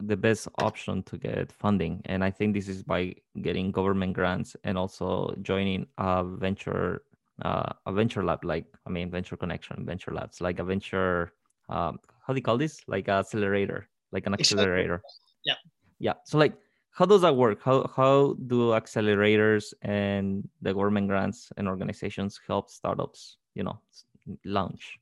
the best option to get funding. And I think this is by getting government grants and also joining a venture uh, a venture lab, like I mean venture connection, venture labs, like a venture um, how do you call this? Like an accelerator, like an accelerator. Yeah. Yeah. So like how does that work? How how do accelerators and the government grants and organizations help startups, you know, launch?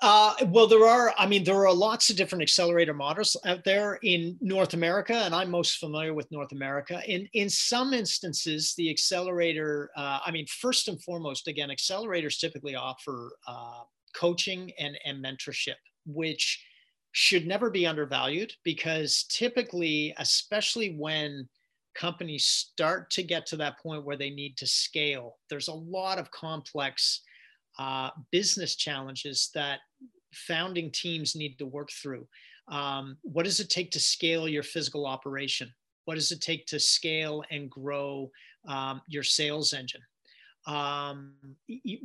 Uh, well, there are, I mean, there are lots of different accelerator models out there in North America, and I'm most familiar with North America. In, in some instances, the accelerator, uh, I mean, first and foremost, again, accelerators typically offer uh, coaching and, and mentorship, which should never be undervalued because typically, especially when companies start to get to that point where they need to scale, there's a lot of complex uh, business challenges that founding teams need to work through. Um, what does it take to scale your physical operation? What does it take to scale and grow um, your sales engine? um,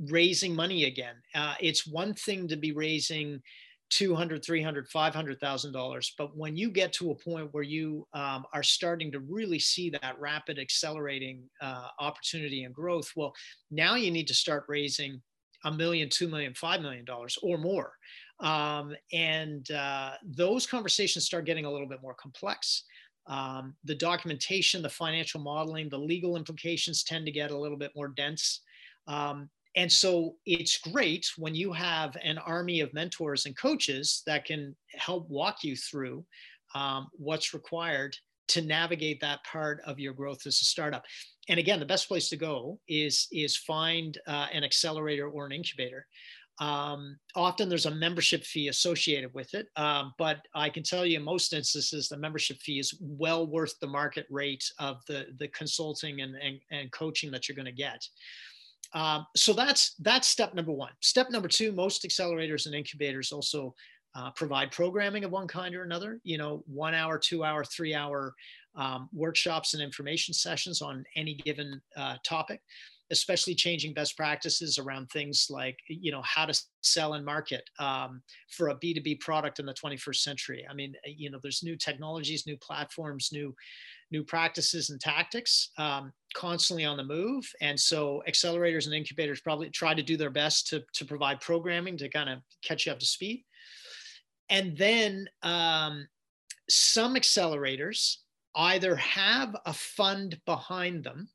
raising money again. Uh, it's one thing to be raising 200 300 500000 dollars but when you get to a point where you um, are starting to really see that rapid accelerating uh, opportunity and growth well now you need to start raising a million two million five million dollars or more um, and uh, those conversations start getting a little bit more complex um, the documentation, the financial modeling, the legal implications tend to get a little bit more dense. Um, and so it's great when you have an army of mentors and coaches that can help walk you through um, what's required to navigate that part of your growth as a startup. And again, the best place to go is is find uh, an accelerator or an incubator. Um, often there's a membership fee associated with it, um, but I can tell you in most instances, the membership fee is well worth the market rate of the, the consulting and, and, and coaching that you're going to get. Um, so that's that's step number one. Step number two, most accelerators and incubators also uh, provide programming of one kind or another. You know, one hour, two hour, three hour um, workshops and information sessions on any given uh, topic especially changing best practices around things like you know how to sell and market um, for a b2b product in the 21st century. I mean you know there's new technologies new platforms new new practices and tactics um, constantly on the move. And so accelerators and incubators probably try to do their best to, to provide programming to kind of catch you up to speed. And then um, some accelerators either have a fund behind them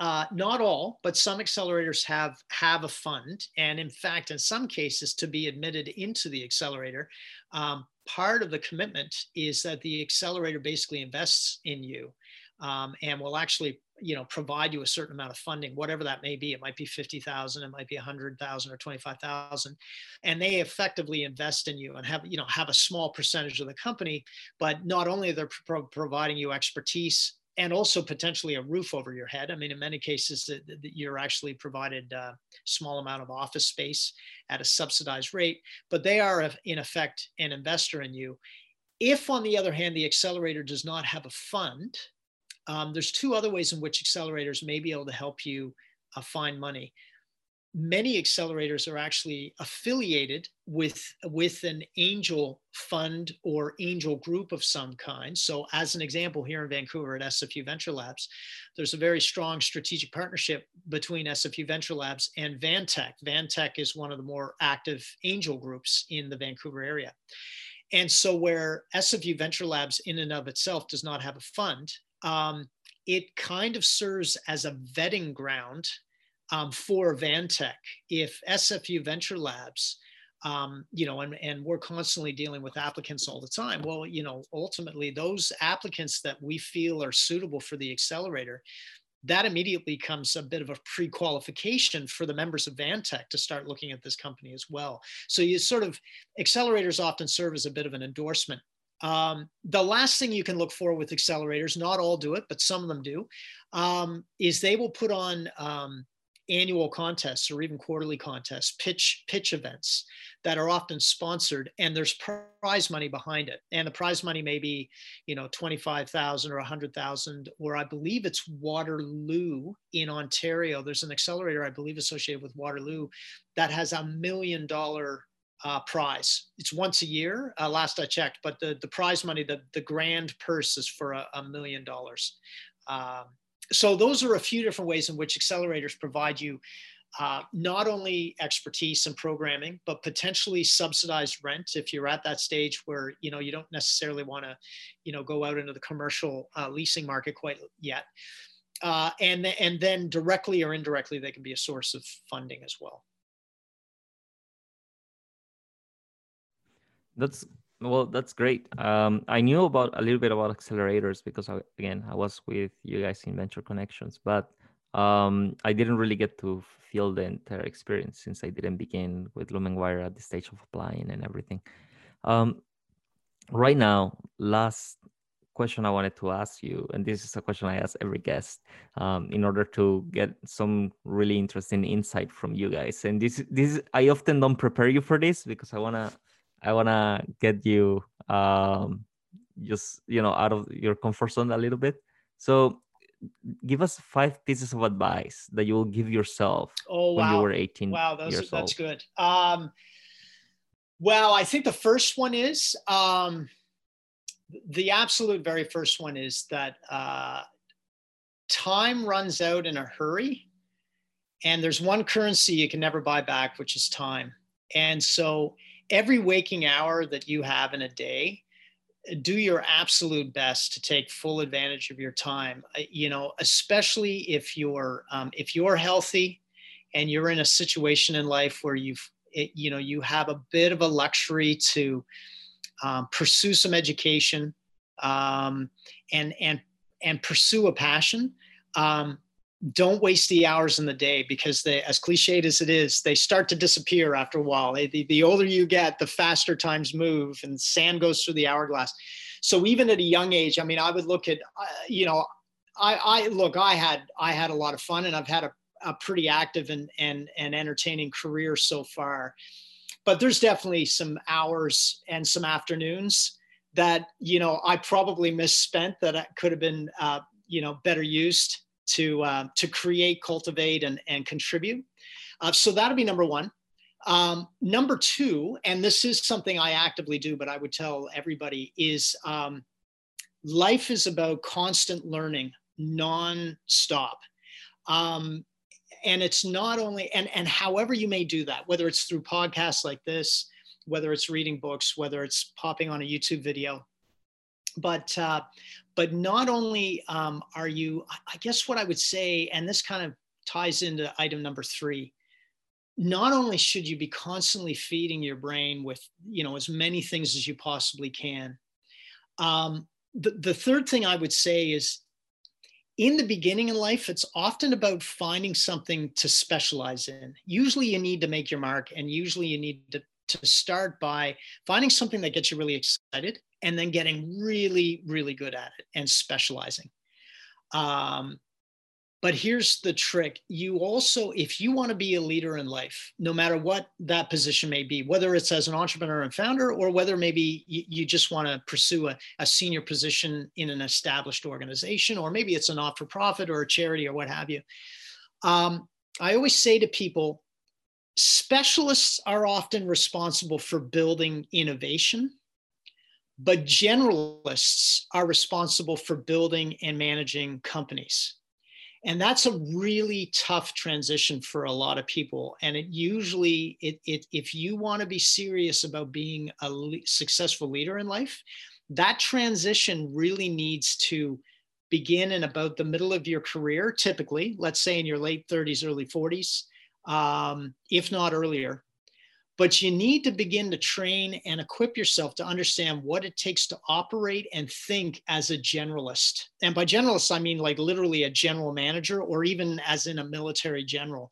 uh, not all, but some accelerators have have a fund, and in fact, in some cases, to be admitted into the accelerator, um, part of the commitment is that the accelerator basically invests in you, um, and will actually, you know, provide you a certain amount of funding, whatever that may be. It might be fifty thousand, it might be a hundred thousand, or twenty five thousand, and they effectively invest in you and have, you know, have a small percentage of the company. But not only they're pro- providing you expertise and also potentially a roof over your head. I mean, in many cases, that, you're actually provided a small amount of office space at a subsidized rate, but they are in effect an investor in you. If, on the other hand, the accelerator does not have a fund, um, there's two other ways in which accelerators may be able to help you uh, find money. Many accelerators are actually affiliated with with an angel fund or angel group of some kind. So as an example here in vancouver at sfu venture labs there's a very strong strategic partnership between sfu venture labs and vantec. VANTEC is one of the more active angel groups in the vancouver area. And so where sfu venture labs in and of itself does not have a fund um, it kind of serves as a vetting ground um, for VANTEC, if SFU Venture Labs, um, you know, and, and we're constantly dealing with applicants all the time. Well, you know, ultimately, those applicants that we feel are suitable for the accelerator, that immediately becomes a bit of a pre-qualification for the members of VANTEC to start looking at this company as well. So you sort of accelerators often serve as a bit of an endorsement. Um, the last thing you can look for with accelerators, not all do it, but some of them do, um, is they will put on um, annual contests or even quarterly contests, pitch pitch events that are often sponsored, and there's prize money behind it. And the prize money may be, you know, twenty five thousand or a hundred thousand, or I believe it's Waterloo in Ontario. There's an accelerator I believe associated with Waterloo that has a million dollar uh, prize. It's once a year, uh, last I checked, but the, the prize money, the, the grand purse is for a, a million dollars. Um, so those are a few different ways in which accelerators provide you uh, not only expertise and programming, but potentially subsidized rent if you're at that stage where you know you don't necessarily want to, you know, go out into the commercial uh, leasing market quite yet. Uh, and and then directly or indirectly, they can be a source of funding as well. That's well, that's great. Um, I knew about a little bit about accelerators because I, again, I was with you guys in Venture Connections, but um, I didn't really get to feel the entire experience since I didn't begin with Lumenwire at the stage of applying and everything. Um, right now, last question I wanted to ask you, and this is a question I ask every guest, um, in order to get some really interesting insight from you guys. And this, this, I often don't prepare you for this because I wanna I wanna get you um, just you know out of your comfort zone a little bit. So give us five pieces of advice that you will give yourself oh, when wow. you were 18 wow those, years that's old. good um, well i think the first one is um, the absolute very first one is that uh, time runs out in a hurry and there's one currency you can never buy back which is time and so every waking hour that you have in a day, do your absolute best to take full advantage of your time. You know, especially if you're um, if you're healthy and you're in a situation in life where you've it, you know you have a bit of a luxury to um, pursue some education um, and and and pursue a passion. Um, don't waste the hours in the day because they as cliched as it is they start to disappear after a while. The, the older you get the faster times move and sand goes through the hourglass. So even at a young age i mean i would look at uh, you know i i look i had i had a lot of fun and i've had a, a pretty active and and and entertaining career so far. But there's definitely some hours and some afternoons that you know i probably misspent that could have been uh, you know better used to uh, to create, cultivate, and and contribute. Uh, so that'll be number one. Um, number two, and this is something I actively do, but I would tell everybody is um, life is about constant learning, non-stop. Um, and it's not only and and however you may do that, whether it's through podcasts like this, whether it's reading books, whether it's popping on a YouTube video, but uh, but not only um, are you, I guess what I would say, and this kind of ties into item number three, not only should you be constantly feeding your brain with, you know, as many things as you possibly can. Um, the, the third thing I would say is in the beginning in life, it's often about finding something to specialize in. Usually you need to make your mark, and usually you need to, to start by finding something that gets you really excited and then getting really, really good at it and specializing. Um, but here's the trick you also, if you want to be a leader in life, no matter what that position may be, whether it's as an entrepreneur and founder, or whether maybe you, you just want to pursue a, a senior position in an established organization, or maybe it's a not for profit or a charity or what have you. Um, I always say to people, specialists are often responsible for building innovation but generalists are responsible for building and managing companies. And that's a really tough transition for a lot of people. And it usually it, it if you want to be serious about being a le- successful leader in life that transition really needs to begin in about the middle of your career typically let's say in your late 30s early 40s um, if not earlier but you need to begin to train and equip yourself to understand what it takes to operate and think as a generalist. And by generalist, I mean like literally a general manager or even as in a military general.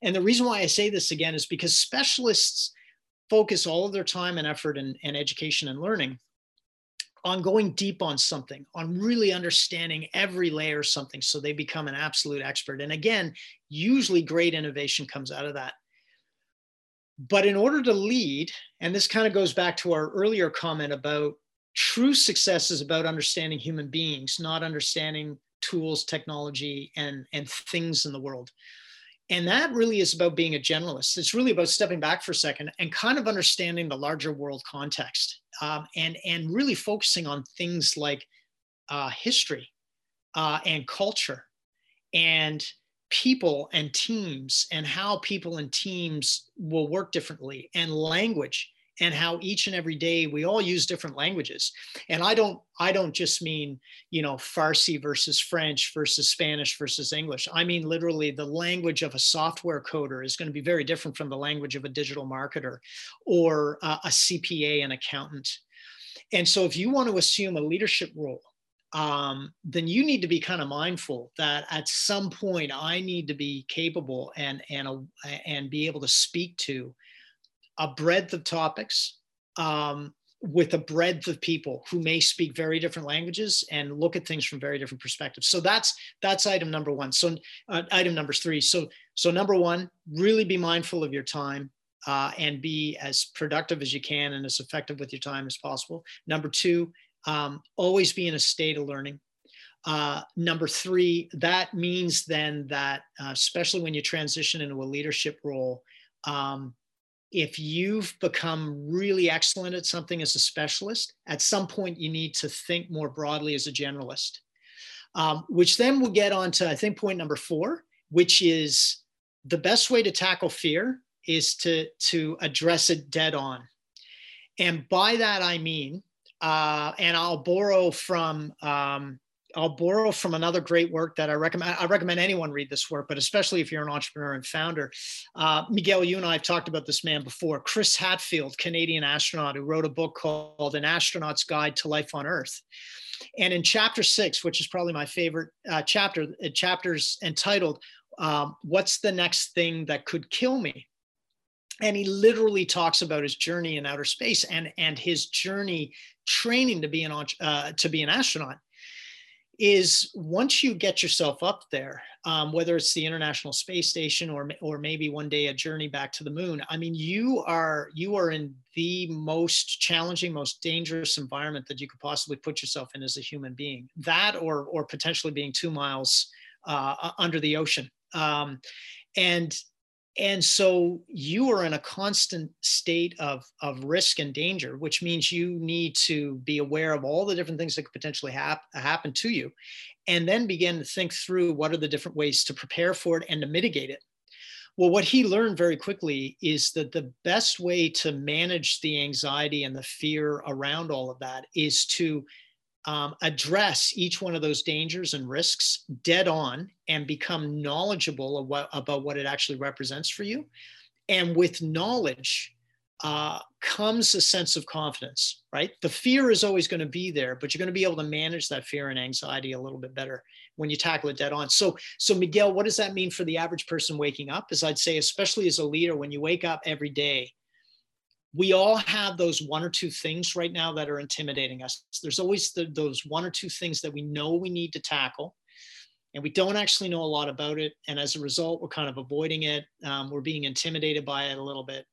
And the reason why I say this again is because specialists focus all of their time and effort and, and education and learning on going deep on something, on really understanding every layer of something so they become an absolute expert. And again, usually great innovation comes out of that. But in order to lead, and this kind of goes back to our earlier comment about true success is about understanding human beings, not understanding tools, technology, and, and things in the world. And that really is about being a generalist. It's really about stepping back for a second and kind of understanding the larger world context um, and, and really focusing on things like uh, history uh, and culture and people and teams and how people and teams will work differently and language and how each and every day we all use different languages. And i don't i don't just mean you know farsi versus french versus spanish versus english. I mean literally the language of a software coder is going to be very different from the language of a digital marketer or uh, a cpa an accountant. And so if you want to assume a leadership role um, then you need to be kind of mindful that at some point I need to be capable and and a, and be able to speak to a breadth of topics um, with a breadth of people who may speak very different languages and look at things from very different perspectives. So that's that's item number one. So uh, item number three. So so number one, really be mindful of your time. Uh, and be as productive as you can and as effective with your time as possible. Number two, um, always be in a state of learning. Uh, number three, that means then that, uh, especially when you transition into a leadership role, um, if you've become really excellent at something as a specialist, at some point you need to think more broadly as a generalist, um, which then we'll get on to, I think, point number four, which is the best way to tackle fear is to, to address it dead on. And by that, I mean uh, and I'll borrow from um, I'll borrow from another great work that I recommend. I recommend anyone read this work, but especially if you're an entrepreneur and founder. Uh, Miguel, you and I have talked about this man before. Chris Hadfield, Canadian astronaut, who wrote a book called An Astronaut's Guide to Life on Earth. And in chapter six, which is probably my favorite uh, chapter, uh, chapters entitled um, "What's the next thing that could kill me?" and he literally talks about his journey in outer space and and his journey training to be an uh, to be an astronaut is once you get yourself up there um, whether it's the international space station or or maybe one day a journey back to the moon i mean you are you are in the most challenging most dangerous environment that you could possibly put yourself in as a human being. That or or potentially being two miles uh, under the ocean. Um, and and so you are in a constant state of, of risk and danger which means you need to be aware of all the different things that could potentially hap- happen to you and then begin to think through what are the different ways to prepare for it and to mitigate it. Well what he learned very quickly is that the best way to manage the anxiety and the fear around all of that is to um, address each one of those dangers and risks dead on and become knowledgeable what, about what it actually represents for you. And with knowledge uh, comes a sense of confidence, right? The fear is always going to be there, but you're going to be able to manage that fear and anxiety a little bit better when you tackle it dead on. So, so Miguel, what does that mean for the average person waking up? As I'd say, especially as a leader, when you wake up every day, we all have those one or two things right now that are intimidating us. There's always the, those one or two things that we know we need to tackle, and we don't actually know a lot about it. And as a result, we're kind of avoiding it. Um, we're being intimidated by it a little bit.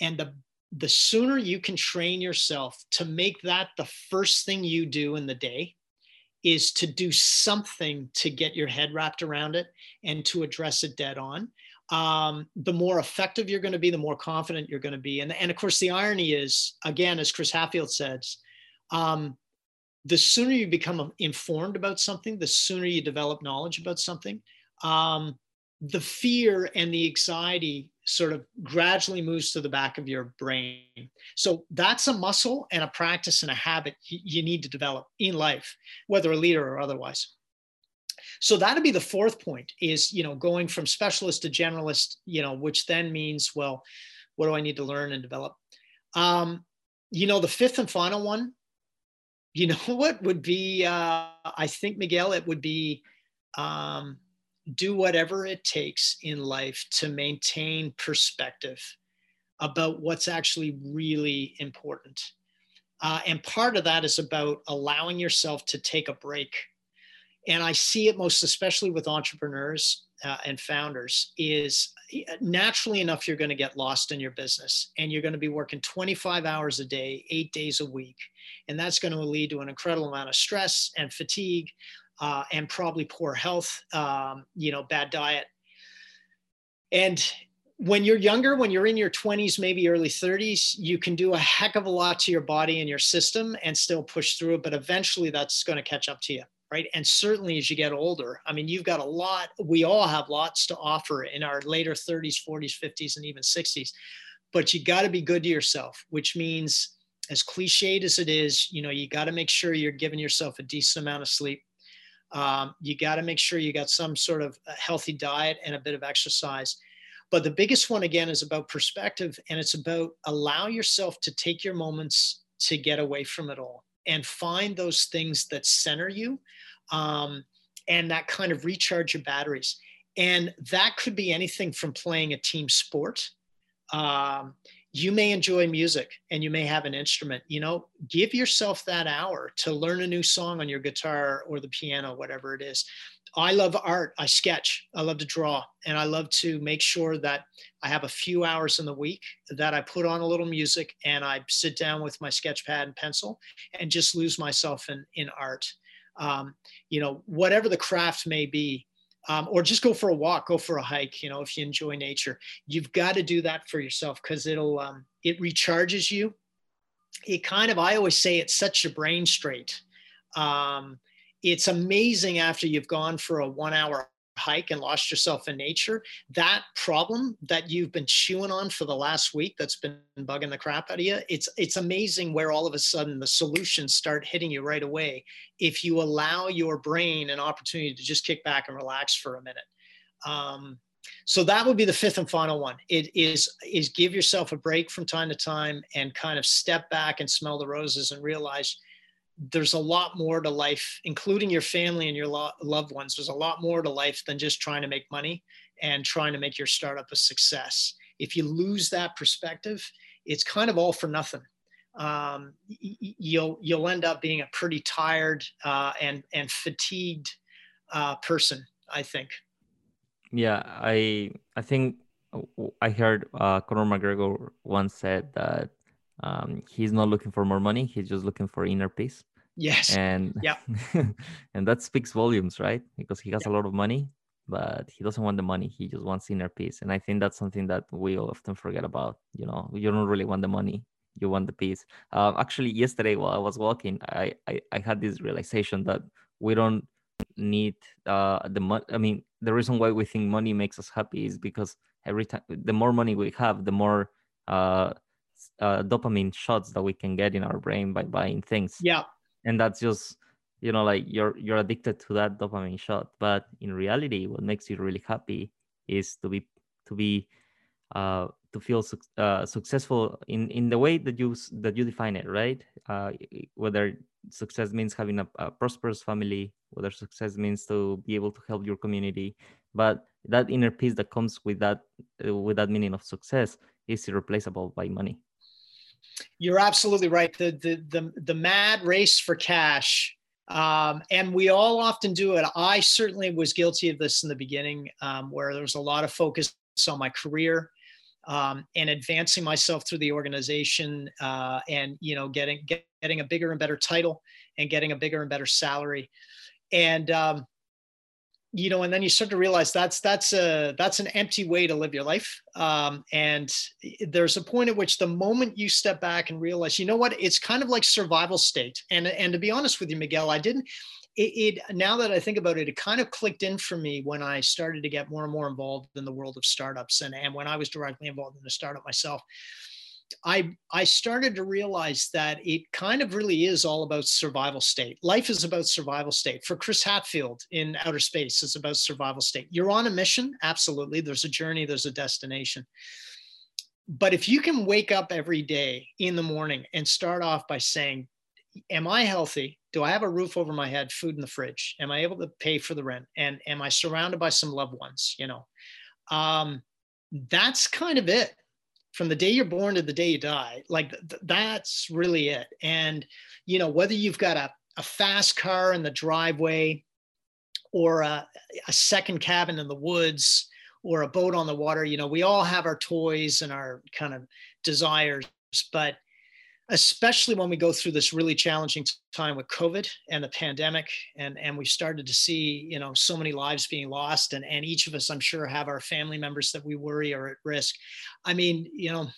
And the the sooner you can train yourself to make that the first thing you do in the day is to do something to get your head wrapped around it and to address it dead on um, the more effective you're going to be, the more confident you're going to be. And, and of course, the irony is, again, as Chris Hadfield says, um, the sooner you become informed about something, the sooner you develop knowledge about something, um, the fear and the anxiety sort of gradually moves to the back of your brain. So that's a muscle and a practice and a habit you need to develop in life, whether a leader or otherwise. So that'd be the fourth point is, you know, going from specialist to generalist, you know, which then means, well, what do I need to learn and develop? Um, you know, the fifth and final one, you know what would be, uh, I think, Miguel, it would be um, do whatever it takes in life to maintain perspective about what's actually really important. Uh, and part of that is about allowing yourself to take a break. And I see it most especially with entrepreneurs uh, and founders is naturally enough, you're going to get lost in your business and you're going to be working 25 hours a day, eight days a week. And that's going to lead to an incredible amount of stress and fatigue uh, and probably poor health, um, you know, bad diet. And when you're younger, when you're in your 20s, maybe early 30s, you can do a heck of a lot to your body and your system and still push through it. But eventually that's going to catch up to you. Right. And certainly as you get older, I mean, you've got a lot, we all have lots to offer in our later 30s, 40s, 50s, and even 60s. But you got to be good to yourself, which means, as cliched as it is, you know, you got to make sure you're giving yourself a decent amount of sleep. Um, you got to make sure you got some sort of healthy diet and a bit of exercise but the biggest one, again, is about perspective and it's about allow yourself to take your moments to get away from it all and find those things that center you um, and that kind of recharge your batteries. And that could be anything from playing a team sport. Um, you may enjoy music and you may have an instrument you know give yourself that hour to learn a new song on your guitar or the piano whatever it is I love art. I sketch. I love to draw. And I love to make sure that I have a few hours in the week that I put on a little music and I sit down with my sketch pad and pencil and just lose myself in, in art. Um, you know, whatever the craft may be, um, or just go for a walk, go for a hike. You know, if you enjoy nature, you've got to do that for yourself because it'll, um, it recharges you. It kind of, I always say it sets your brain straight. Um, it's amazing after you've gone for a one hour hike and lost yourself in nature that problem that you've been chewing on for the last week that's been bugging the crap out of you it's it's amazing where all of a sudden the solutions start hitting you right away if you allow your brain an opportunity to just kick back and relax for a minute. Um, so that would be the fifth and final one. It is is give yourself a break from time to time and kind of step back and smell the roses and realize there's a lot more to life, including your family and your lo- loved ones. There's a lot more to life than just trying to make money and trying to make your startup a success. If you lose that perspective, it's kind of all for nothing. Um, you'll you'll end up being a pretty tired uh, and and fatigued uh, person. I think. Yeah, I I think I heard uh, Conor McGregor once said that um, he's not looking for more money; he's just looking for inner peace. Yes. And yeah, and that speaks volumes, right? Because he has yeah. a lot of money, but he doesn't want the money. He just wants inner peace. And I think that's something that we often forget about. You know, you don't really want the money. You want the peace. Um, actually, yesterday while I was walking, I, I, I had this realization that we don't need uh, the money. I mean, the reason why we think money makes us happy is because every time the more money we have, the more uh, uh, dopamine shots that we can get in our brain by buying things. Yeah and that's just you know like you're you're addicted to that dopamine shot. But in reality what makes you really happy is to be to be uh, to feel su- uh, successful in in the way that you that you define it right? Uh, whether success means having a, a, prosperous family whether success means to be able to help your community. But that inner peace that comes with that uh, with that meaning of success is irreplaceable by money you're absolutely right. The, the, the, the mad race for cash. Um, and we all often do it. I certainly was guilty of this in the beginning, um, where there was a lot of focus on my career um, and advancing myself through the organization, uh, and you know, getting get, getting a bigger and better title and getting a bigger and better salary. And um, you know, and then you start to realize that's that's a that's an empty way to live your life. Um, and there's a point at which the moment you step back and realize, you know what, it's kind of like survival state. And and to be honest with you, Miguel, I didn't. It, it now that I think about it, it kind of clicked in for me when I started to get more and more involved in the world of startups, and and when I was directly involved in the startup myself. I I started to realize that it kind of really is all about survival state. Life is about survival state. For Chris Hadfield in outer space, it's about survival state. You're on a mission, absolutely. There's a journey, there's a destination. but if you can wake up every day in the morning and start off by saying, Am I healthy? Do I have a roof over my head, food in the fridge? Am I able to pay for the rent? And am I surrounded by some loved ones? You know, um, that's kind of it from the day you're born to the day you die. Like th- that's really it. And, you know, whether you've got a, a fast car in the driveway or a, a second cabin in the woods, or a boat on the water you know we all have our toys and our kind of desires but especially when we go through this really challenging time with covid and the pandemic and and we started to see you know so many lives being lost and and each of us i'm sure have our family members that we worry are at risk. I mean you know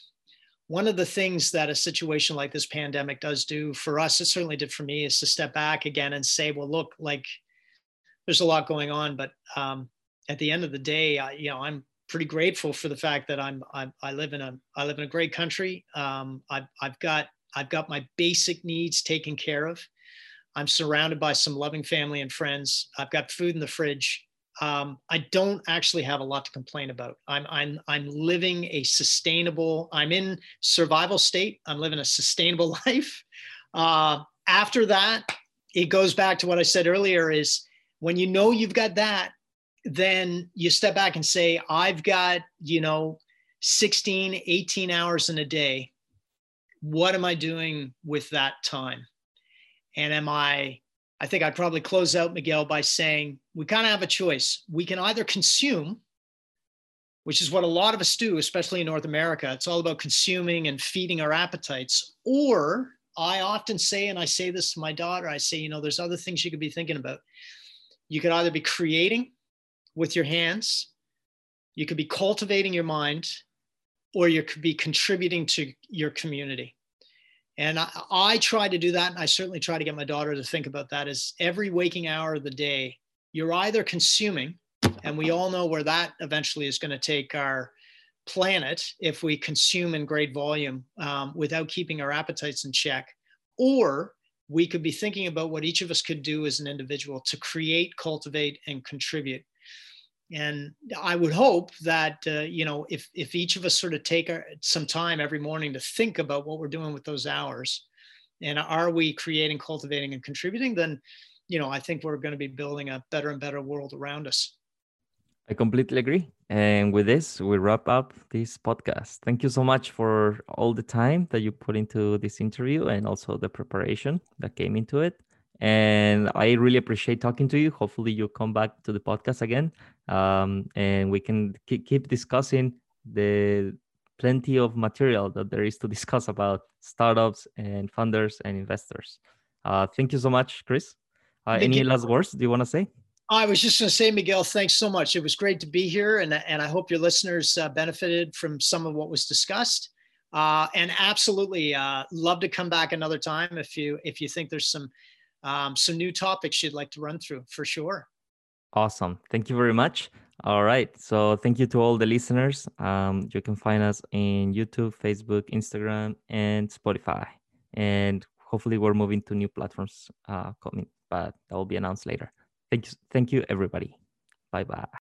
one of the things that a situation like this pandemic does do for us it certainly did for me is to step back again and say well look like there's a lot going on but um, at the end of the day, I, you know, I'm pretty grateful for the fact that I'm, I'm I live in a I live in a great country. Um, I've I've got I've got my basic needs taken care of. I'm surrounded by some loving family and friends. I've got food in the fridge. Um, I don't actually have a lot to complain about. I'm I'm I'm living a sustainable. I'm in survival state. I'm living a sustainable life. Uh, after that, it goes back to what I said earlier: is when you know you've got that, then you step back and say, I've got, you know, 16, 18 hours in a day. What am I doing with that time? And am I, I think I'd probably close out, Miguel, by saying we kind of have a choice. We can either consume, which is what a lot of us do, especially in North America. It's all about consuming and feeding our appetites. Or I often say, and I say this to my daughter, I say, you know, there's other things you could be thinking about. You could either be creating with your hands, you could be cultivating your mind, or you could be contributing to your community. And I, I, try to do that. And I certainly try to get my daughter to think about that is every waking hour of the day, you're either consuming, and we all know where that eventually is going to take our planet if we consume in great volume um, without keeping our appetites in check, or we could be thinking about what each of us could do as an individual to create, cultivate, and contribute and i would hope that uh, you know if if each of us sort of take our, some time every morning to think about what we're doing with those hours and are we creating cultivating and contributing then you know i think we're going to be building a better and better world around us. I completely agree. And with this we wrap up this podcast. Thank you so much for all the time that you put into this interview and also the preparation that came into it and I really appreciate talking to you. Hopefully, you come back to the podcast again, um, and we can keep discussing the plenty of material that there is to discuss about startups and funders and investors. Uh, thank you so much, Chris. Uh, any last words do you want to say? I was just going to say, Miguel, thanks so much. It was great to be here, and and I hope your listeners uh, benefited from some of what was discussed. Uh, and absolutely, uh, love to come back another time if you if you think there's some um, some new topics you'd like to run through for sure. Awesome. Thank you very much. All right. So thank you to all the listeners. Um, you can find us in YouTube, Facebook, Instagram, and Spotify. And hopefully we're moving to new platforms uh, coming, but that will be announced later. Thank you. Thank you, everybody. Bye bye.